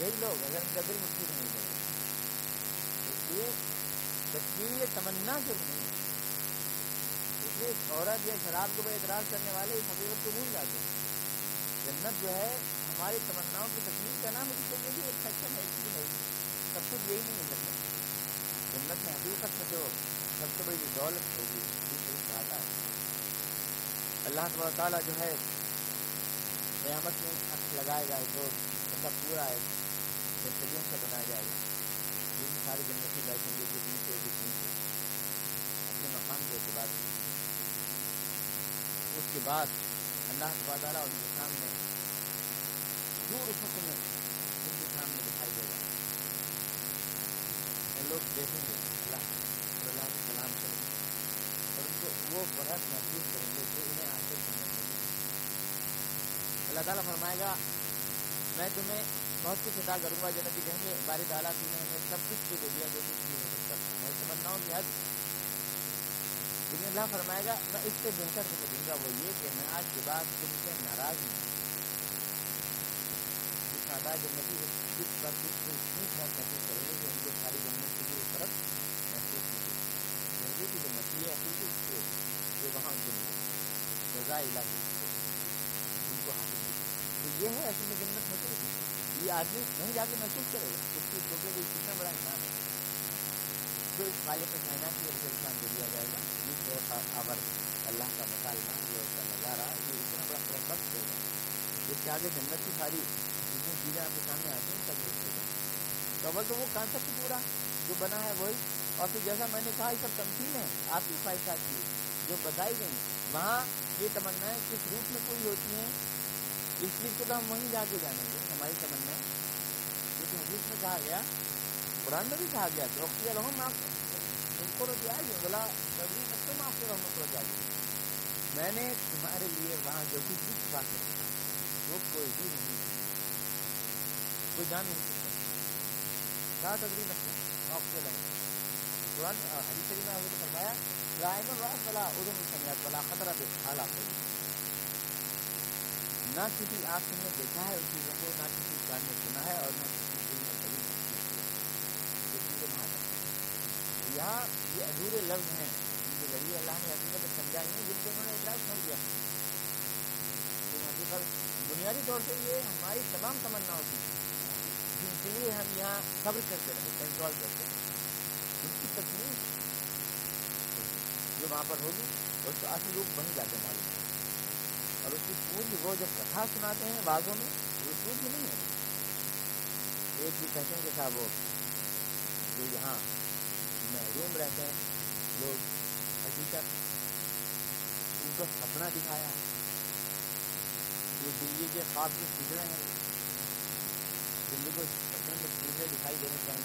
[SPEAKER 1] یہی لوگ اگر ان کا دل مٹھی میں نہیں لگے اس لیے تصویر تمنا سے نہیں اس لیے عورت یا شراب کے اوپر اعتراض کرنے والے اس حقیقت کو بھول جاتے ہیں جنت جو ہے ہماری تمناؤں کی تکمیل کا نام اس کے بھی ایک سیکشن ہے اس ہے سب کچھ یہی نہیں ہے جنت جنت میں حقیقت میں جو سب سے بڑی دولت ہوگی آتا ہے اللہ تبار تعالیٰ جو ہے قیامت میں حق لگائے گا جو بندہ پورا ہے بہترین سے بنایا جائے گا جن ساری جنتی بیٹھیں گے جتنی سے جتنی سے اپنے مقام کے اعتبار سے اس کے بعد اللہ تبار تعالیٰ ان کے سامنے دور حکم ان کے سامنے دکھائی دے گا لوگ دیکھیں گے اللہ اللہ کے سلام کریں گے اور ان کو وہ برحق محسوس کریں گے جو انہیں حاصل کرنے اللہ تعالیٰ فرمائے گا میں تمہیں بہت کچھ ادا کروں گا جنت کہیں گے باری تعالیٰ تم نے ہمیں سب کچھ دے دیا، جو کچھ بھی ہو سکتا تھا۔ میں تمنا ہوں کہ حد لیکن اللہ فرمائے گا، میں اس سے بہتر تمہیں دوں گا، وہ یہ کہ میں آج کے بعد تم سے ناراض ہوں۔ جس آتا جنتی جس پر کچھ اتنی بہت محسوس کریں گے کہ ان کو ساری جنت سے بھی فرق محسوس نہیں ہوگی۔ کی جو نتی ہے حقیقی سے یہ وہاں ان کو ملے رضا الہی ان کو حاصل ہوگی۔ تو یہ ہے اصل میں جنت یہ آدمی کہیں جا کے محسوس کرے گا اس کی چھوٹے لیے کتنا بڑا انعام ہے جو اس خالق کائنات کی وجہ سے انسان دے دیا جائے گا یہ جو خبر اللہ کا مطالعہ یہ اس کا نظارہ یہ اتنا بڑا فرق وقت دے گا اس کے آگے جنت کی ساری جتنی چیزیں آپ کے سامنے آتی ہیں سب دیکھ گا تو اول تو وہ کانسیپٹ پورا جو بنا ہے وہی اور پھر جیسا میں نے کہا یہ سب تمکین ہے آپ کی خواہشات کی جو بتائی گئی وہاں یہ تمنا ہے کس روپ میں کوئی ہوتی ہیں اس چیز کو تو ہم وہیں جا کے جانیں گے ہماری تمنا ہے کیونکہ حدیث میں کہا گیا قرآن میں بھی کہا گیا تو رحم آپ ان کو روک آئیے بولا بلا کبھی تم آپ کو رحمت روک آئیے میں نے تمہارے لیے وہاں جو کچھ بھی بات ہے وہ کوئی بھی نہیں کوئی جان نہیں سکتا کیا تدری نقصان آپ کے لائن قرآن حدیث شریف میں حضرت فرمایا رائن الراس بلا ادم سمیات بلا خطرہ بے حالات نہ کسی آنکھ نے دیکھا ہے اس چیزوں کو نہ کسی کان نے سنا ہے اور نہ کسی دل میں کبھی یہاں یہ ادھورے لفظ ہیں۔ جن کے ذریعے اللہ نے حقیقت سمجھائی ہیں جن کو انہوں نے اعتراض کر دیا حقیقت بنیادی طور سے یہ ہماری تمام تمناؤں کی جن کے لیے ہم یہاں صبر کرتے رہے کنٹرول کرتے رہے ان کی تکمیل جو وہاں پر ہوگی اس کا اصل روپ وہیں جا کے معلوم ہے کی وہ جب کتھا سناتے ہیں بازوں میں، وہ اسکول پوری نہیں ہے۔ ایک بھی کہتے ہیں کہ صاحب وہ جو یہاں محروم رہتے ہیں، لوگ حقیقت ان کو سپنا دکھایا۔ یہ دلی کے خواب سے گزرے ہیں۔ دلی کو سپنے میں چیزیں دکھائی دینے چاہیے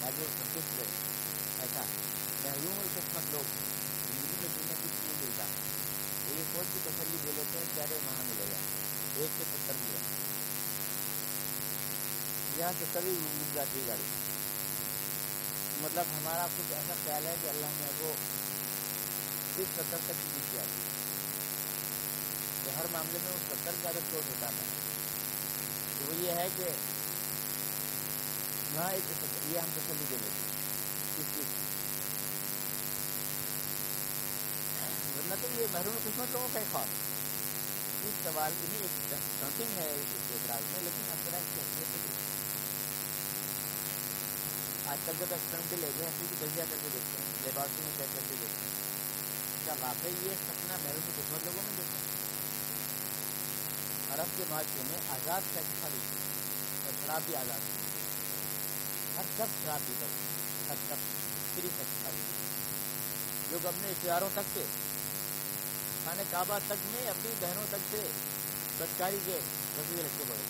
[SPEAKER 1] تاکہ وہ سنتشٹ رہے۔ ایسا محروم اور قسمت لوگ زندگی میں جینے کی نہیں ملتا تو کی تسلی دے لیتے ہیں، چارے وہاں ملے گا۔ ایک سے ستر ملے یہاں ستر مل جاتی ہے گاڑی۔ مطلب ہمارا کچھ ایسا خیال ہے کہ اللہ نے وہ صرف ستر تک کی نیچے آتی تو ہر معاملے میں وہ ستر کا اگر چوٹ ہوتا ہے تو وہ یہ ہے کہ وہاں ایک یہ ہم تسلی دے لیتے اس چیز کی ورنہ تو یہ محروم لوگوں کا ایک خواب اس سوال کی ایک سمتنگ ہے اس اعتراض میں لیکن اب طرح کی حیثیت سے آج کل جب ایکسپریمنٹ لے گئے ہیں کی تجزیہ کر کے دیکھتے ہیں لیبارٹری میں چیک کر کے دیکھتے ہیں کیا واقعی یہ سپنا محروم قسمت لوگوں میں دیکھتے ہیں عرب کے معاشرے میں آزاد سیکس خالی تھی اور شراب بھی آزاد تھی ہر شخص شراب پیتا ہر شخص فری سیکس خالی تھی لوگ اپنے اختیاروں تک سے خانے کعبہ تک میں اپنی بہنوں تک سے بدکاری کے وسیلے رکھے پڑے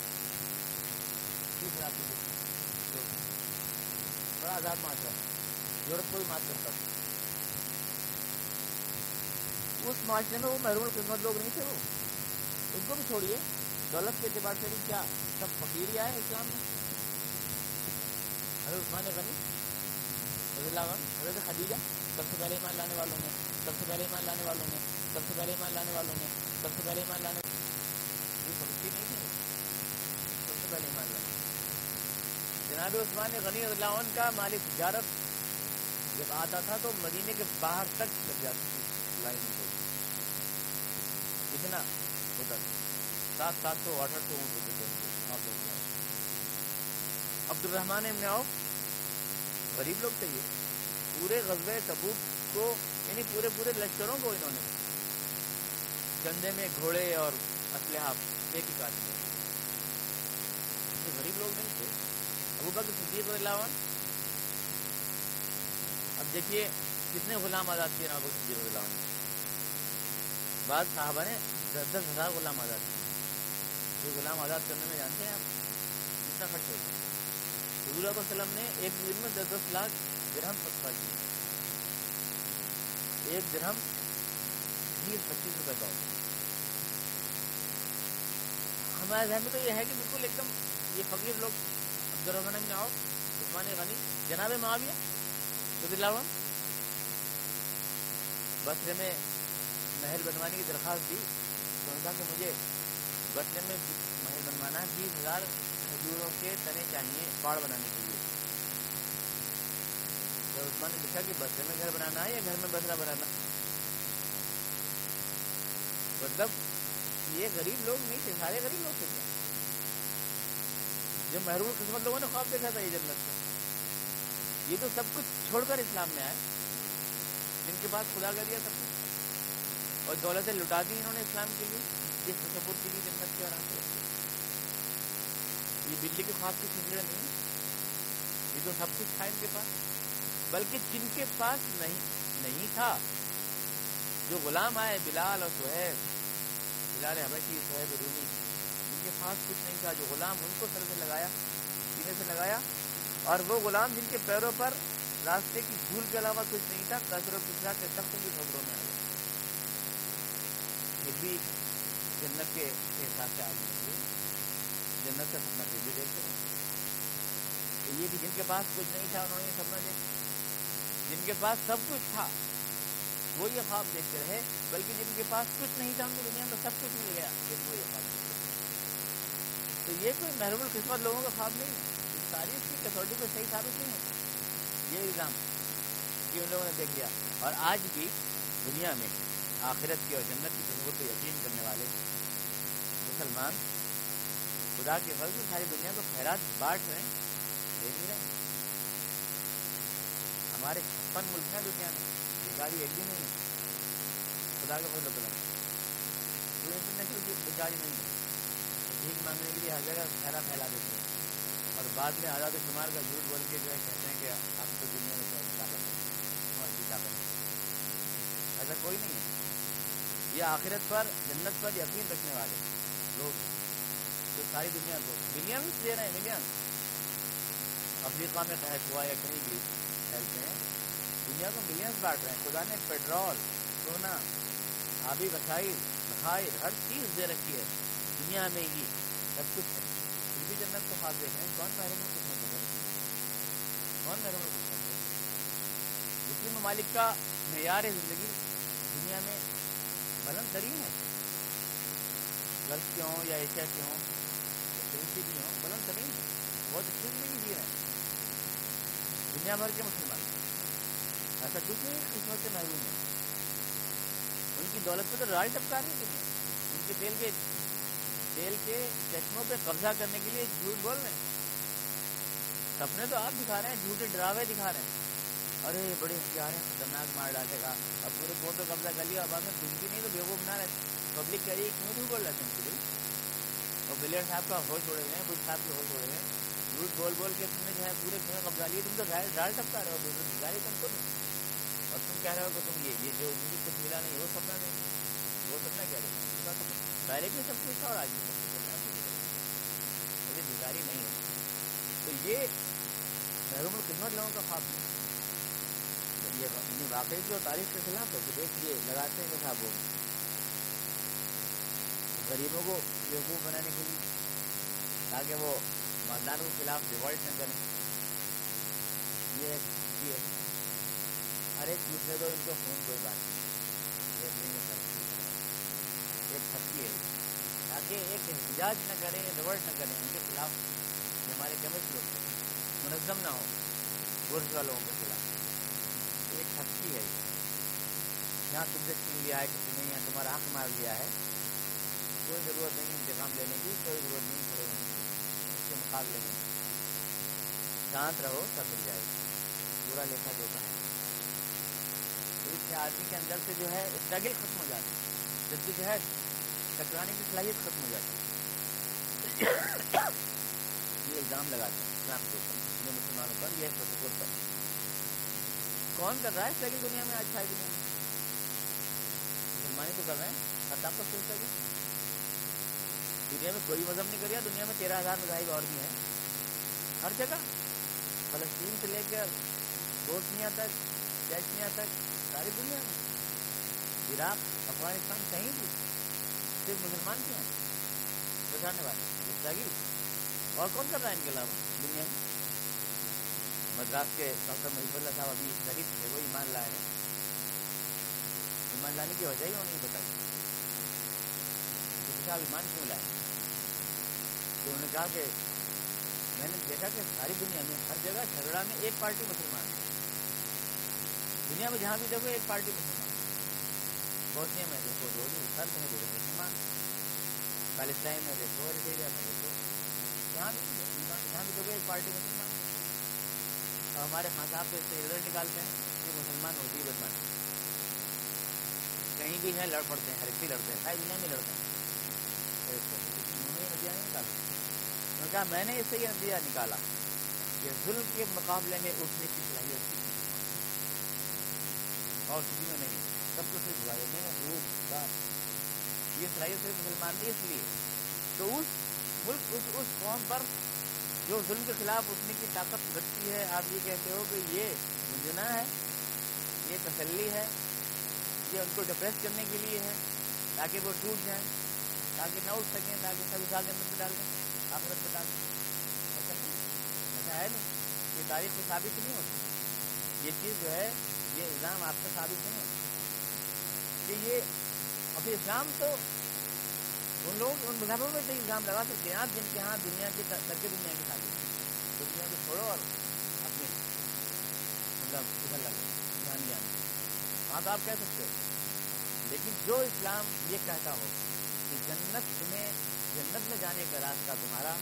[SPEAKER 1] تھی شراب پیتے بڑا آزاد معاشرہ یورپ کو بھی مات کرتا تھا اس معاشرے میں وہ محروم قسمت لوگ نہیں تھے وہ۔ ان کو بھی چھوڑیے۔ دولت کے اعتبار سے بھی کیا سب فقیر ہی آئے اسلام میں؟ حضرت عثمان غنی، رضی اللہ عنہ، حضرت خدیجہ، سب سے پہلے ایمان لانے والوں نے سب سے پہلے ایمان لانے والوں نے سب سے پہلے ایمان لانے والوں نے، سب سے پہلے ایمان لانے یہ فقیر نہیں تھے؟ سب سے پہلے ایمان لانے۔ جناب عثمان غنی اللہ عنہ کا مالی تجارت جب آتا تھا تو مدینے کے باہر تک لگ جاتی تھی، لائن کو کتنا ہوتا تھا۔ سات سات سو، آٹھ سو اونٹ ہوتے تھے۔ عبد الرحمان ابن عوف، غریب لوگ تھے یہ۔ پورے غزب تبوک کو یعنی پورے پورے لشکروں کو انہوں نے کندھے میں گھوڑے اور اسلحہ ایک ہی کاٹ دیا غریب لوگ نہیں تھے۔ ابو بکر صدیق اللہ عنہ۔ اب دیکھیے کتنے غلام آزاد کیے ابو صدیق اللہ عنہ۔ بعض صاحبہ نے دس دس ہزار غلام آزاد کیے۔ یہ غلام آزاد کرنے میں جانتے ہیں آپ کتنا خرچ ہوتا حضور علیہ وسلم نے ایک دن میں دس دس لاکھ درہم صدقہ کیے۔ ایک درہم بیس پچیس روپے کا ہوتا ہمارے ذہن میں تو یہ ہے کہ بالکل ایک دم یہ فقیر لوگ عبد الرحمن ابن عوف عثمان غنی، جناب معاویہ، رضی اللہ عنہ۔ بسرے میں محل بنوانے کی درخواست دی۔ تو کہا کہ مجھے بسرے میں محل بنوانا ہے بیس ہزار کھجوروں کے تنے چاہیے پاڑ بنانے کے لیے۔ تو عثمان نے لکھا کہ بسرے میں گھر بنانا ہے یا گھر میں بسرا بنانا؟ ہے مطلب یہ غریب لوگ نہیں تھے، سارے غریب لوگ تھے۔ جو محروم قسمت لوگوں نے خواب دیکھا تھا یہ جنت کا۔ یہ تو سب کچھ چھوڑ کر اسلام میں آئے۔ جن کے بعد خدا کر دیا سب کچھ۔ اور دولتیں لٹا دی انہوں نے اسلام کے لیے، اس تصور کے لیے جنت کے آرام یہ بجلی کے خواب کی سلسلے نہیں یہ تو سب کچھ تھا ان کے پاس۔ بلکہ جن کے پاس نہیں نہیں تھا۔ جو غلام آئے، بلال اور سہیب بلال حبشی سہیب رومی ان کے پاس کچھ نہیں تھا، جو غلام ان کو سر سے لگایا سینے سے لگایا۔ اور وہ غلام جن کے پیروں پر راستے کی دھول کے علاوہ کچھ نہیں تھا کثر و پچھلا کے تخت کی خبروں میں آ گیا پھر بھی جنت کے احساس سے آ آگے جنت کا سپنا پھر بھی دیکھتے ہیں۔ یہ بھی جن کے پاس کچھ نہیں تھا، انہوں نے سپنا دیکھا جن کے پاس سب کچھ تھا وہ یہ خواب دیکھتے رہے بلکہ جن کے پاس کچھ نہیں تھا ان کو دنیا میں سب کچھ مل گیا۔ پھر وہ یہ خواب تو یہ کوئی محروم القسمت لوگوں کا خواب نہیں ہے۔ تاریخ کی کسوٹی کو صحیح ثابت نہیں ہے۔ یہ الزام یہ ان لوگوں نے دیکھ لیا۔ اور آج بھی دنیا میں آخرت کی اور جنت کی تصور کو یقین کرنے والے مسلمان خدا کے فرض سے ساری دنیا کو خیرات بانٹ رہے ہیں۔ دے نہیں رہے؟ ہمارے چھپن ملک ہیں دنیا میں۔ بیکاری ایک بھی نہیں؟ ہے خدا کے فضل کرم۔ کوئی انٹرنیشنل بیکاری نہیں ہے۔ بھیک مانگنے کے لیے ہر جگہ پھیلا پھیلا دیتے ہیں۔ اور بعد میں آزاد شمار کا جھوٹ بول کے جو ہے کہتے ہیں کہ ہم تو دنیا میں کیا طاقت ہے طاقت ایسا کوئی نہیں ہے۔ یہ آخرت پر، جنت پر یقین رکھنے والے لوگ جو ساری دنیا کو ملینس دے رہے ہیں ملینس افریقہ میں قحط ہوا یا کہیں بھی۔ دنیا کو ملینس بانٹ رہے ہیں۔ خدا نے پیٹرول سونا، آبی وسائل ذخائر ہر چیز دے رکھی ہے۔ دنیا میں ہی سب کچھ ہے۔ پھر بھی جنت کو خواب دیکھ رہے ہیں۔ کون محروم قسمت ہے کون محروم قسمت ہے مسلم ممالک کا معیار زندگی دنیا میں بلند ترین ہے۔ گلف کے ہوں یا ایشیا کے ہوں بھی ہوں، بلند ترین ہے۔ بہت اچھی زندگی جی رہے ہیں۔ دنیا بھر کے مسلمان۔ ایسا کچھ قسمت سے محروم ہے ان کی دولت پہ تو راج ٹپکا رہی ہے ان کے تیل کے تیل کے چشموں پہ قبضہ کرنے کے لیے جھوٹ بول رہے ہیں۔ سپنے تو آپ دکھا رہے ہیں، جھوٹے ڈراوے دکھا رہے ہیں۔ ارے، بڑے ہتھیار ہیں، خطرناک مار ڈالے گا۔ اب پورے فون پہ قبضہ کر لیا، اب آپ تم بھی نہیں تو بےوقوف نہ رہے پبلک کہہ رہی ہے کیوں جھوٹ بول رہے تھے اور بلیئر صاحب کا ہوش چھوڑے ہوئے ہیں بش صاحب کے ہوش چھوڑے ہوئے ہیں۔ جھوٹ بول بول کے تم نے جو ہے پورے قبضہ لیا، تم تو ڈال ٹپکا رہے ہو دوسرے تم کو اور تم کہہ رہے ہو کہ تم یہ یہ جو مجھے کچھ ملا نہیں، وہ سپنا نہیں۔ وہ سپنا کہہ رہے ہو۔ ڈائریکٹلی سب کچھ اور آج بھی بیکاری نہیں ہے۔ تو یہ محروم القسمت لوگوں کا خواب نہیں یہ واقعی کی اور تاریخ کے خلاف ہے کہ دیکھیے لگاتے ہیں کہ صاحب وہ غریبوں کو بیوقوف بنانے کے لیے، تاکہ وہ مالدانوں کے خلاف ریوالٹ نہ کریں۔ یہ ایک دوسرے دو ان کو خون کوئی بات نہیں ایک تھکی ہے تاکہ ایک احتجاج نہ کریں ریورٹ نہ کریں ان کے خلاف ہمارے کیمسٹ لوگ منظم نہ ہو گرز والوں کے خلاف ایک ہستی ہے یہاں تم سے چھین لیا ہے کسی نے یہاں تمہارا حق مار لیا ہے کوئی ضرورت نہیں انتظام لینے کی کوئی ضرورت نہیں کھڑے ہونے کی اس کے مقابلے میں شانت رہو سب مل جائے گا پورا لیکھا جوکا ہے آدمی کے اندر سے جو ہے اسٹرگل ختم ہو جاتی ہے۔ جب جو ہے ٹکرانے کی صلاحیت ختم ہو جاتی ہے۔ یہ الزام لگاتے ہیں۔ اسلام کے اوپر مسلمانوں پر یہ تصور پر کون کر رہا ہے اسٹرگل دنیا میں؟ آج ساری دنیا میں۔ مسلمانی تو کر رہے ہیں۔ ہر طاقت سے اسٹرگل دنیا میں کوئی مذہب نہیں کر دنیا میں تیرہ ہزار مذاہب اور بھی ہیں۔ ہر جگہ۔ فلسطین سے لے کر بوسنیا تک چیچنیا تک ساری دنیا میں۔ عراق، افغانستان کہیں بھی، صرف مسلمان بھی ہیں۔ بچانے والے جاگیر اور کون کر رہا ہے ان کے علاوہ؟ دنیا میں۔ مدراس کے ڈاکٹر محیب اللہ صاحب ابھی شریف تھے وہ ایمان لائے ہیں۔ ایمان لانے کی وجہ ہی انہوں نے بتائی۔ صاحب ایمان کیوں لائے؟ تو انہوں نے کہا کہ میں نے دیکھا کہ ساری دنیا میں، ہر جگہ جھگڑا میں ایک پارٹی مسلمان ہے۔ دنیا میں جہاں بھی دیکھو ایک پارٹی مسلمان بوسنیا میں دیکھو جو بھی سر میں دیکھو مسلمان پالستان میں دیکھو ریٹیریا میں دیکھو۔ جہاں بھی جہاں بھی دیکھو ایک پارٹی مسلمان اور ہمارے خان صاحب کو اس سے رزلٹ نکالتے ہیں کہ مسلمان ہوتی ہے بدمان کہیں بھی ہیں، لڑ پڑتے ہیں، ہر ایک لڑتے ہیں۔ ساری دنیا میں لڑتے ہیں۔ انہوں نے نتیجہ نہیں نکالا۔ انہوں نے کہا، میں نے اس سے یہ نتیجہ نکالا کہ ظلم کے مقابلے میں اٹھنے کی صلاحیت اور کسی میں نہیں سب کو صرف بھائی میں نے یہ صلاحیت صرف مسلمان نہیں اس لیے تو اس ملک اس اس قوم پر جو ظلم کے خلاف اٹھنے کی طاقت رکھتی ہے آپ یہ کہتے ہو کہ یہ گنجنا ہے یہ تسلی ہے یہ ان کو ڈپریس کرنے کے لیے ہے تاکہ وہ ٹوٹ جائیں تاکہ نہ اٹھ سکیں تاکہ سب سال کے اندر ڈال دیں آخرت پہ ڈال دیں ایسا نہیں ایسا ہے نہیں یہ تاریخ سے ثابت نہیں ہوتی یہ چیز جو ہے یہ الزام آپ سے ثابت نہیں ہوتا کہ یہ ابھی اسلام تو ان لوگ ان مذہبوں میں تو الزام لگا سکتے ہیں، آپ جن کے یہاں دنیا کی ترک دنیا کی تعلیم دنیا کو چھوڑو اور اپنے مطلب ادھر لگے دھیان جان وہاں تو آپ کہہ سکتے ہو، لیکن جو اسلام یہ کہتا ہو کہ جنت تمہیں جنت میں جانے کا راستہ تمہارا،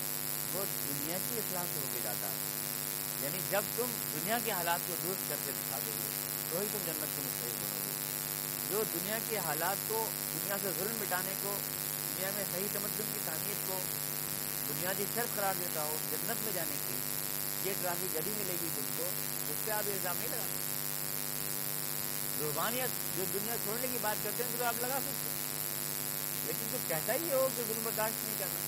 [SPEAKER 1] وہ دنیا کی اسلام سے ہو کے جاتا ہے۔ یعنی جب تم دنیا کے حالات کو درست کر کے دکھا دو گے تو ہی تم جنت کے مستحق بنو گے جو دنیا کے حالات کو دنیا سے ظلم مٹانے کو، دنیا میں صحیح تمدن کی تعمیر کو بنیادی شرط قرار دیتا ہو جنت میں جانے کی یہ ٹرافی جبھی ملے گی تم کو، اس پہ آپ الزام نہیں لگا سکتے۔ روحانیت جو دنیا چھوڑنے کی بات کرتے ہیں، تو آپ لگا سکتے ہیں۔ لیکن تو کہتا ہی ہو کہ ظلم برداشت نہیں کرنا۔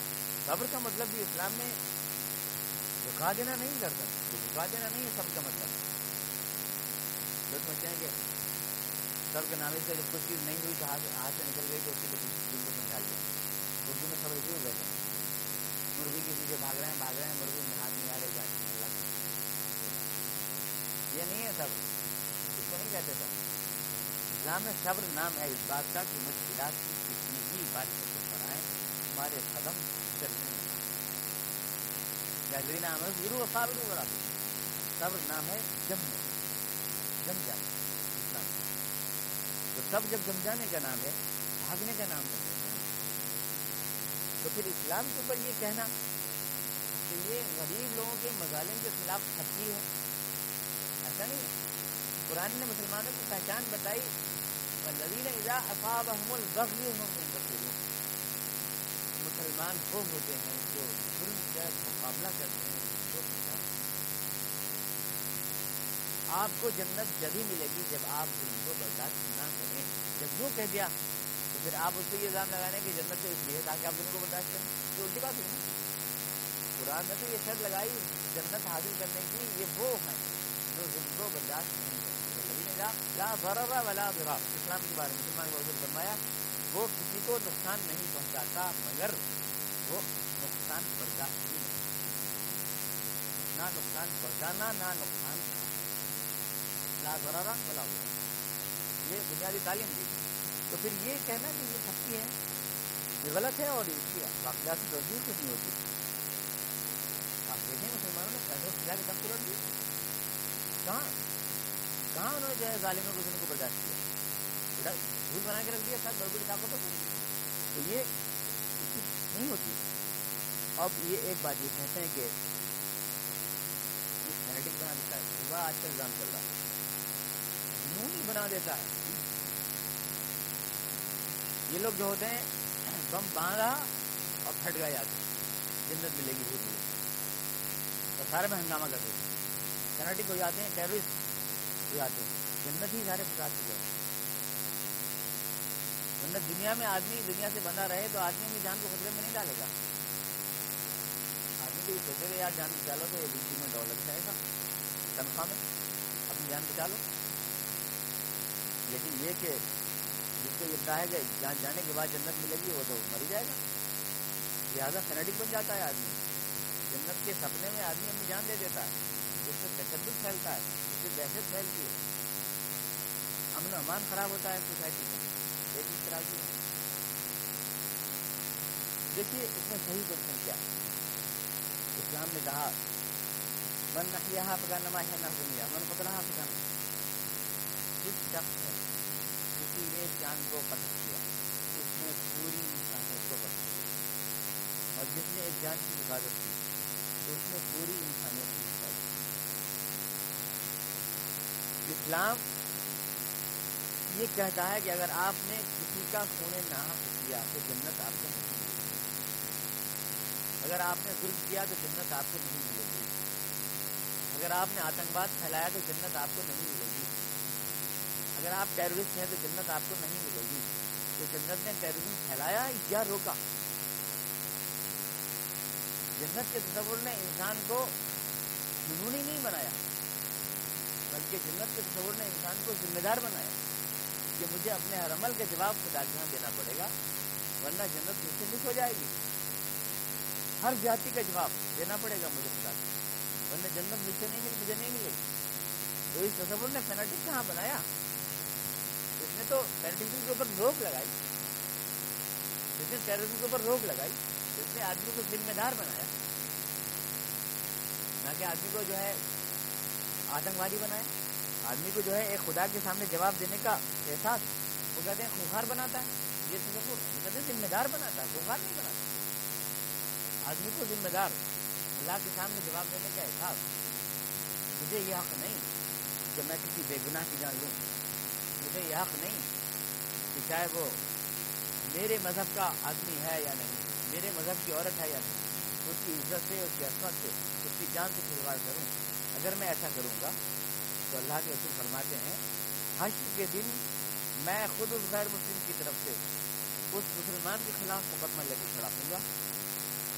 [SPEAKER 1] صبر کا مطلب بھی اسلام میں جھکا دینا نہیں کرتا جھکا دینا نہیں ہے سب کا مطلب۔ سمجھتے ہیں کہ سب کے نامے سے جب کچھ چیز نہیں ہوئی تو ہاتھ ہاتھ سے نکل گئی تو اسی کو دل کو سمجھا لیا۔ اردو میں سب اسی ہو گئے۔ مرغی کے پیچھے بھاگ رہے ہیں، بھاگ رہے ہیں مرغی میں ہاتھ نہیں آ رہے جاتے ہیں اللہ۔ یہ نہیں ہے سب اس کو نہیں کہتے سب اسلام میں صبر نام ہے اس بات کا کہ مشکلات کی کتنی بھی بارش کو بڑھائیں ہمارے قدم چلتے ہیں۔ نام ہے گرو صابر بڑا صبر نام ہے جم جم جانا اسلام تو سب جب جم جانے کا نام ہے، بھاگنے کا نام ہے۔ تو پھر اسلام کے اوپر یہ کہنا کہ یہ غریب لوگوں کے مظالم کے خلاف سچی ہے۔ ایسا نہیں۔ ہے قرآن نے مسلمانوں کی پہچان بتائی مسلمان وہ ہوتے ہیں، جو ظلم کا مقابلہ کرتے ہیں آپ کو جنت جبھی ملے گی جب آپ ظلم کو برداشت نہ کریں۔ جب یوں کہہ دیا، تو پھر آپ اس سے یہ الزام لگانے کی جنت تو اس لیے تاکہ آپ ظلم کو برداشت کریں تو الٹی بات ہے قرآن نے تو یہ شرط لگائی، جنت حاصل کرنے کی یہ وہ ہیں جو ظلم کو برداشت نہیں ولا ضراب اسلام کے بارے میں مسلمان کو فرمایا، وہ کسی کو نقصان نہیں پہنچاتا، مگر وہ نقصان برداشت نہیں نہ نقصان پہنچانا، نہ نقصان۔ لا ضرارا ولا یہ بنیادی تعلیم دی۔ تو پھر یہ کہنا کہ یہ سختی ہے۔ یہ غلط ہے اور اس کی واقعات کی تصدیق نہیں ہوتی؟ آپ دیکھیں مسلمانوں نے پہلے سجا کے سخت لڑ دی۔ کہاں؟ کہاں انہوں نے جو ہے ظالموں کو کو برداشت کیا؟ جھوٹ بنا کے رکھ دیا ساتھ بڑی بڑی طاقتوں کو تو یہ نہیں ہوتی۔ اب یہ ایک بات یہ کہتے ہیں کہ اس بنا دیتا بڑا آج کل الزام چل رہا ہے۔ جنون بنا دیتا ہے۔ یہ لوگ جو ہوتے ہیں، بم باندھا اور پھٹ گئے جاتے جنت ملے گی پھر ملے تو سارے میں ہنگامہ کر دیتے کناٹک ہو جاتے ہیں ٹیررسٹ ہو جاتے ہیں۔ جنت ہی سارے فساد چکے ہیں دنیا میں آدمی، دنیا سے بنا رہے تو آدمی اپنی جان کو خطرے میں نہیں ڈالے گا۔ آدمی کو یہ سوچے گا یار، جان بچا لو تو یہ میں ڈالر جائے گا۔ تنخواہ میں اپنی جان بچا لو۔ لیکن یہ کہ کو یہ ہے کہ جانے کے بعد جنت ملے گی، وہ تو مر جائے گا۔ لہٰذا فنیٹک بن جاتا ہے آدمی۔ جنت کے سپنے میں آدمی اپنی جان دے دیتا ہے۔ اس سے تشدد پھیلتا ہے، اس سے دہشت پھیلتی ہے۔ امن و امان خراب ہوتا ہے سوسائٹی کا۔ ایک اس طرح کی۔ دیکھیے، اس میں صحیح کوشچن کیا۔ اسلام نے کہا، من نہ پکا نما ہے نہ دنیا من پکڑا پکا جس شخص نے کسی نے جان کو قتل کیا اس نے پوری انسانیت کو قتل کیا اور جس نے ایک جان کی حفاظت کی، اس نے پوری انسانیت کی حفاظت کی۔ اسلام یہ کہتا ہے کہ اگر آپ نے کسی کا سونے نہ کیا تو جنت آپ کو نہیں ملے اگر آپ نے ظلم کیا تو جنت آپ کو نہیں ملے گی۔ اگر آپ نے آتنکواد پھیلایا تو جنت آپ کو نہیں ملے گی۔ اگر آپ ٹیررسٹ ہیں تو جنت آپ کو نہیں ملے گی۔ تو جنت نے ٹیررزم پھیلایا یا روکا؟ جنت کے تصور نے انسان کو جنونی نہیں بنایا، بلکہ جنت کے تصور نے انسان کو ذمہ دار بنایا کہ مجھے اپنے ہر عمل کے جواب خدا کے یہاں دینا پڑے گا، ورنہ جنت مجھ سے مس ہو جائے گی۔ ہر جاتی کا جواب دینا پڑے گا مجھے خدا ورنہ جنت مجھ سے نہیں مل، مجھے نہیں ملے گی۔ تو اس تصور نے پینلٹی کہاں بنایا؟ تو پینلٹیزم کے اوپر روک لگائی۔ اس نے ٹیررزم کے اوپر روک لگائی، اس نے آدمی کو ذمہ دار بنایا۔ نہ کہ آدمی کو جو ہے آتنکوادی بنایا۔ آدمی کو جو ہے ایک خدا کے سامنے جواب دینے کا احساس۔ وہ کہتے ہیں خوخار بناتا ہے۔ یہ تصور وہ کہتے ہیں ذمہ دار بناتا ہے خوخار نہیں بناتا۔ آدمی کو ذمہ دار اللہ کے سامنے جواب دینے کا احساس۔ مجھے یہ حق نہیں کہ میں کسی بے گناہ کی جان لوں۔ مجھے یہ حق نہیں کہ چاہے وہ میرے مذہب کا آدمی ہے یا نہیں، میرے مذہب کی عورت ہے یا نہیں، اس کی عزت سے، اس کی عصمت سے، اس کی جان سے کھلواڑ کروں۔ اگر میں ایسا کروں گا تو اللہ کے رسول فرماتے ہیں، حشر کے دن میں خود اس غیر مسلم کی طرف سے اس مسلمان کے خلاف مقدمہ لے کے کھڑا ہوں گا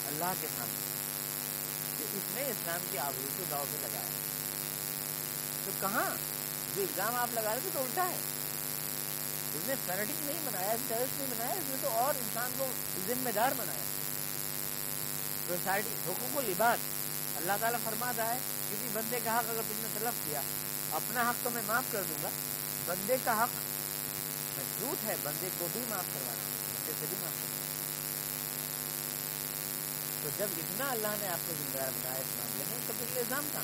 [SPEAKER 1] اللہ کے سامنے، کہ اس نے اسلام کی آبرو کو داؤ پہ لگایا۔ تو کہاں؟ جو الزام آپ لگا رہے تھے تو الٹا ہے۔ اس نے فینٹک نہیں بنایا ٹیرسٹ نہیں بنایا اس نے تو اور انسان کو ذمہ دار بنایا سوسائٹی حقوق و لباس۔ اللہ تعالیٰ فرماتا ہے کسی بندے کا حق اگر تم نے طلب کیا، اپنا حق تو میں معاف کر دوں گا۔ بندے کا حق محدود ہے، بندے کو بھی معاف کروانا بندے سے بھی معاف کروانا تو جب اتنا اللہ نے آپ کو ذمہ دار بنایا اس معاملے میں، تو پھر الزام کہاں؟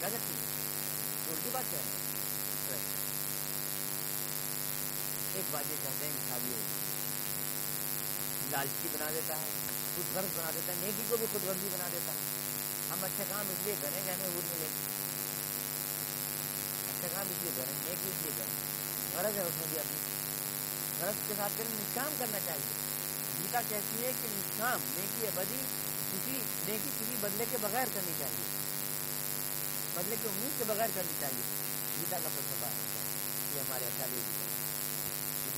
[SPEAKER 1] کیا کرتی ہے تو اردو بات کیا ہے؟ ایک بات یہ کہتے ہیں کہ شادی ہوگی لالچی بنا دیتا ہے خود غرض بنا دیتا ہے، نیکی کو بھی خود غرضی بنا دیتا ہے۔ ہم اچھے کام اس لیے کریں کہ ہمیں وہ ملے گی۔ کام اس لیے کریں، نیکی اس لیے کریں۔ غرض ہے اس میں بھی اپنی۔ غرض کے ساتھ کریں نشکام کرنا چاہیے۔ گیتا کہتی ہے کہ نشکام نیکی ابدی کسی، نیکی کسی بدلے کے بغیر کرنی چاہیے۔ بدلے کی امید کے بغیر کرنی چاہیے۔ گیتا کا فلسفہ ہے۔ یہ ہمارے اچھا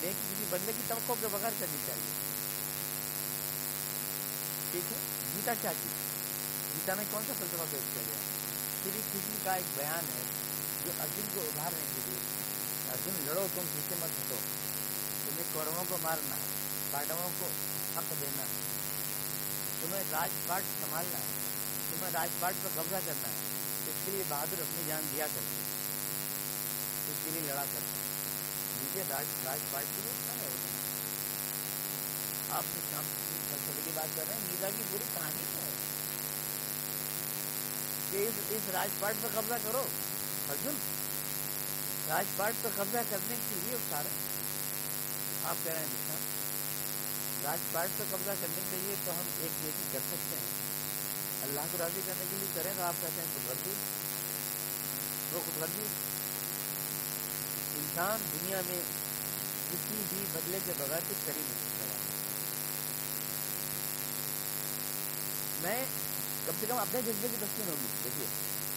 [SPEAKER 1] نیکی کسی بدلے کی توقع کے بغیر کرنی چاہیے۔ ٹھیک ہے؟ گیتا کیا چیز گیتا میں کون سا فلسفہ پیش کیا گیا شری کسی کا ایک بیان ہے جو ارجن کو ابھارنے کے لیے۔ ارجن، لڑو، تم پیچھے مت ہٹو۔ تمہیں کوروں کو مارنا ہے پانڈووں کو حق دینا ہے۔ تمہیں راج پاٹ سنبھالنا ہے۔ تمہیں راج پاٹ پر قبضہ کرنا ہے۔ اس کے لیے بہادر اپنی جان دیا کرتے اس کے لیے لڑا کرتے مجھے راج راج پاٹ کے لیے اچھا کھانے ہوتے ہیں آپ شام فلسفے کی بات کر رہے ہیں میزا کی پوری کہانی ہے۔ کہ اس راج پاٹ پر قبضہ کرو۔ ارجن راج پاٹ پر قبضہ کرنے کے لیے اتارے آپ کہہ رہے ہیں راج پاٹ پر قبضہ کرنے کے لیے تو ہم ایک بیٹی کر سکتے ہیں۔ اللہ کو راضی کرنے کے لیے کریں تو آپ کہتے ہیں قدرتی وہ خود غرضی انسان دنیا میں کسی بھی بدلے کے بغیر کچھ کر ہی نہیں سکتا میں کم سے کم اپنے جذبے کی تسکین ہوگی۔ دیکھیے،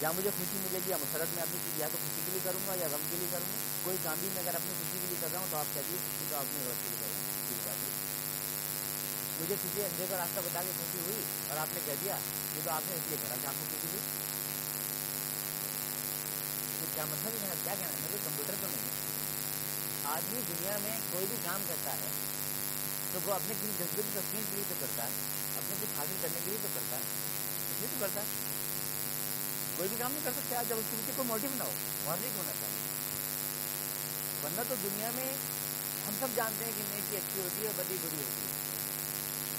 [SPEAKER 1] یا مجھے خوشی ملے گی یا مسرت میں اپنی یا تو خوشی کے لیے کروں گا یا غم کے لیے کروں گا۔ کوئی کام بھی میں اگر اپنی خوشی کے لیے کر رہا ہوں تو آپ کہہ دیے خوشی تو اپنی غرض کے لیے کر رہا ہوں بات مجھے کسی اندھے کا راستہ بتا کے خوشی ہوئی اور آپ نے کہہ دیا، یہ تو آپ نے اس لیے کرا کہ آپ کو خوشی ہوئی؟ تو کیا مطلب ہے؟ کیا کہنا ہے؟ میرے کمپیوٹر تو نہیں ہے آدمی دنیا میں کوئی بھی کام کرتا ہے، تو وہ اپنے کسی جذبے کی تسکین کے لیے تو کرتا ہے، اپنے کچھ حاصل کرنے کے لیے تو کرتا ہے۔ اس لیے تو کرتا ہے۔ کوئی بھی کام نہیں کر سکتے جب اس کے پیچھے کوئی موٹو نہ ہو مارننگ ہونا چاہیے۔ ورنہ تو دنیا میں ہم سب جانتے ہیں کہ نیکی اچھی ہوتی ہے بدی بری ہوتی ہے۔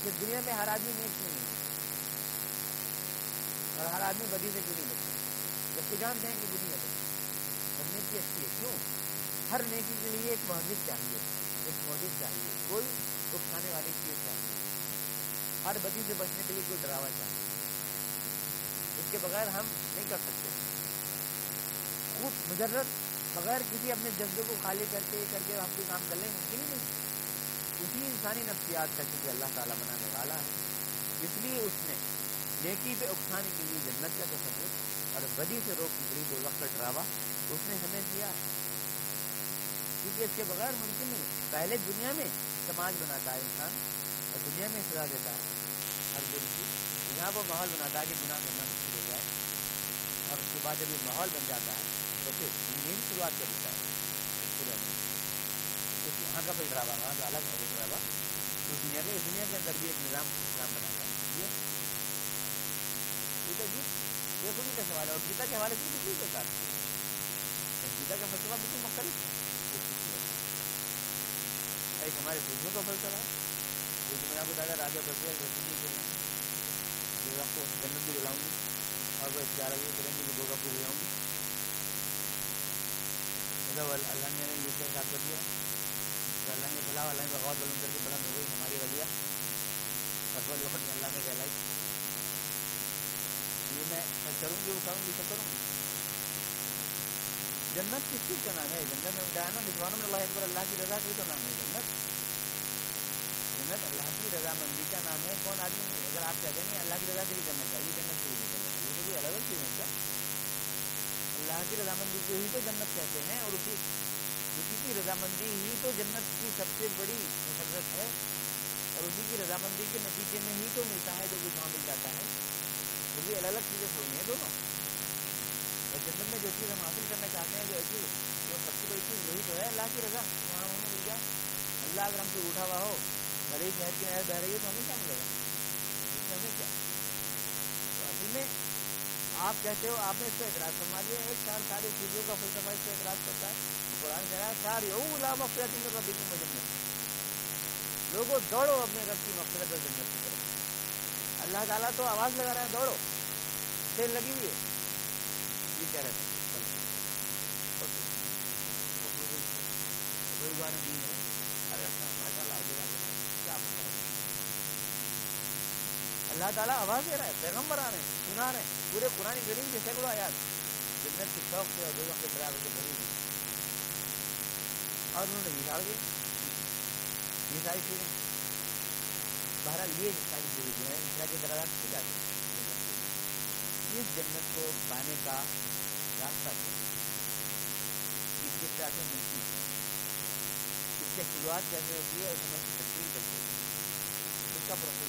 [SPEAKER 1] کہ دنیا میں ہر آدمی نیک کیوں نہیں اور ہر آدمی بدی سے کیوں نہیں لگتا جبکہ جانتے ہیں کہ بری ہے۔ اور نیکی اچھی ہے۔ کیوں؟ ہر نیکی کے لیے ایک محدود چاہیے، ایک محدود چاہیے، کوئی اٹھانے والی چیز چاہیے۔ ہر بدی سے بچنے کے لیے کوئی ڈراوا چاہیے۔ اس کے بغیر ہم نہیں کر سکتے۔ خوب مجرد بغیر کسی اپنے جذبے کو خالی کر کے کر کے ہم کوئی کام کر لیں، ممکن نہیں۔ اسی انسانی نفسیات کا کیونکہ اللہ تعالیٰ بنانے والا ہے۔ اس لیے اس نے نیکی پہ اکسانے کے لیے جنت کا تصور اور بدی سے روک نکلی دو وقت کا ڈراوا اس نے ہمیں دیا۔ کیونکہ اس کے بغیر ممکن نہیں پہلے دنیا میں سماج بناتا ہے انسان، اور دنیا میں سزا دیتا ہے۔ ہر دن کی یہاں وہ ماحول بناتا ہے کہ گناہ کرنا مشکل ہو جائے۔ اور اس کے بعد جب یہ ماحول بن جاتا ہے، تو پھر میری شروعات کر دیتا ہے۔ یہاں کا پھر ڈراوا وہاں کا الگ ہے ڈراوا تو دنیا کے دنیا کے اندر بھی ایک نظام نظام بناتا ہے۔ یہ ٹھیک ہے جی یہ خود کا سوال ہے اور گیتا کے حوالے سے بالکل ہوتا۔ ہے گیتا کا فلسفہ بالکل مختلف ہے۔ ایک ہمارے بزرگوں کا فلسفہ ہے جو میں آپ کو بتایا راجا بسیا دو آپ کو جنت بھی دلاؤں گی۔ اور وہ اختیار یہ کریں گے کہ دو آپ کو دلاؤں گی۔ مطلب اللہ نے یہ سے کر دیا تو اللہ نے فلاح اللہ نے بغاوت بلند کر کے بلند ہو گئی، ہماری وجہ فصول وقت اللہ نے کہلائی یہ میں کروں گی، وہ کروں گی، سب کروں گی۔ جنت کس چیز کا نام ہے؟ جنت میں بتایا نا نظوانوں میں اللہ اکبر، اللہ کی رضا کی تو نام ہے جنت جنت اللہ کی رضامندی کا نام ہے کون آدمی کہتے ہیں اللہ کی رضا کے لیے کرنا چاہیے جنت کے لیے کرنا چاہیے تو کوئی الگ الگ چیز ہے کیا اللہ کی رضامندی کو ہی تو جنت کہتے ہیں اور اسی اسی کی رضامندی ہی تو جنت کی سب سے بڑی مسرت ہے اور اسی کی رضامندی کے نتیجے میں ہی تو ملتا ہے جو کچھ وہاں مل جاتا ہے وہ بھی الگ الگ چیزیں تھوڑی ہیں دونوں اور جنت میں جو چیز ہم حاصل کرنا چاہتے ہیں جو ایسی جو سب سے بڑی چیز وہی تو ہے اللہ کی رضا وہاں ہمیں مل جائے اللہ اگر ہم سے اٹھا ہوا ہو بڑی شہر کی نہر بہ رہی ہے تو ہمیں کیا ملے گا اس میں ہمیں کیا تو اصل میں آپ کہتے ہو، آپ نے اس پہ اعتراض فرما دیا۔ ایک سال ساری چیزوں کا فلسفہ اس پہ اعتراض کرتا ہے۔ قرآن کہہ رہا ہے سار یو علام افرت میں کبھی تم جنت لوگوں دوڑو اپنے رب کی مفرت اور جنت کی طرف۔ اللہ تعالیٰ تو آواز لگا رہا ہے، دوڑو۔ تیل لگی ہوئی ہے۔ یہ کہہ رہے تھے اللہ تعالیٰ آواز دے رہا ہے، پیغمبر آ رہے ہیں۔ سنا رہے ہیں پورے پرانی گرین کے سینکڑوں آیات جنت کی شوق سے اور دو وقت بڑا کے بھری ہوئی اور انہوں نے بگاڑ دی یہ ساری چیزیں بہرحال یہ ساری چیزیں جو ہیں اس کے درجات کی جاتی ہیں اس جنت کو پانے کا راستہ ہے اس کے ساتھ ملتی ہے اس کی شروعات کیسے ہوتی ہے اور سمجھ کی تشکیل کیسے ہے اس کا پروسیس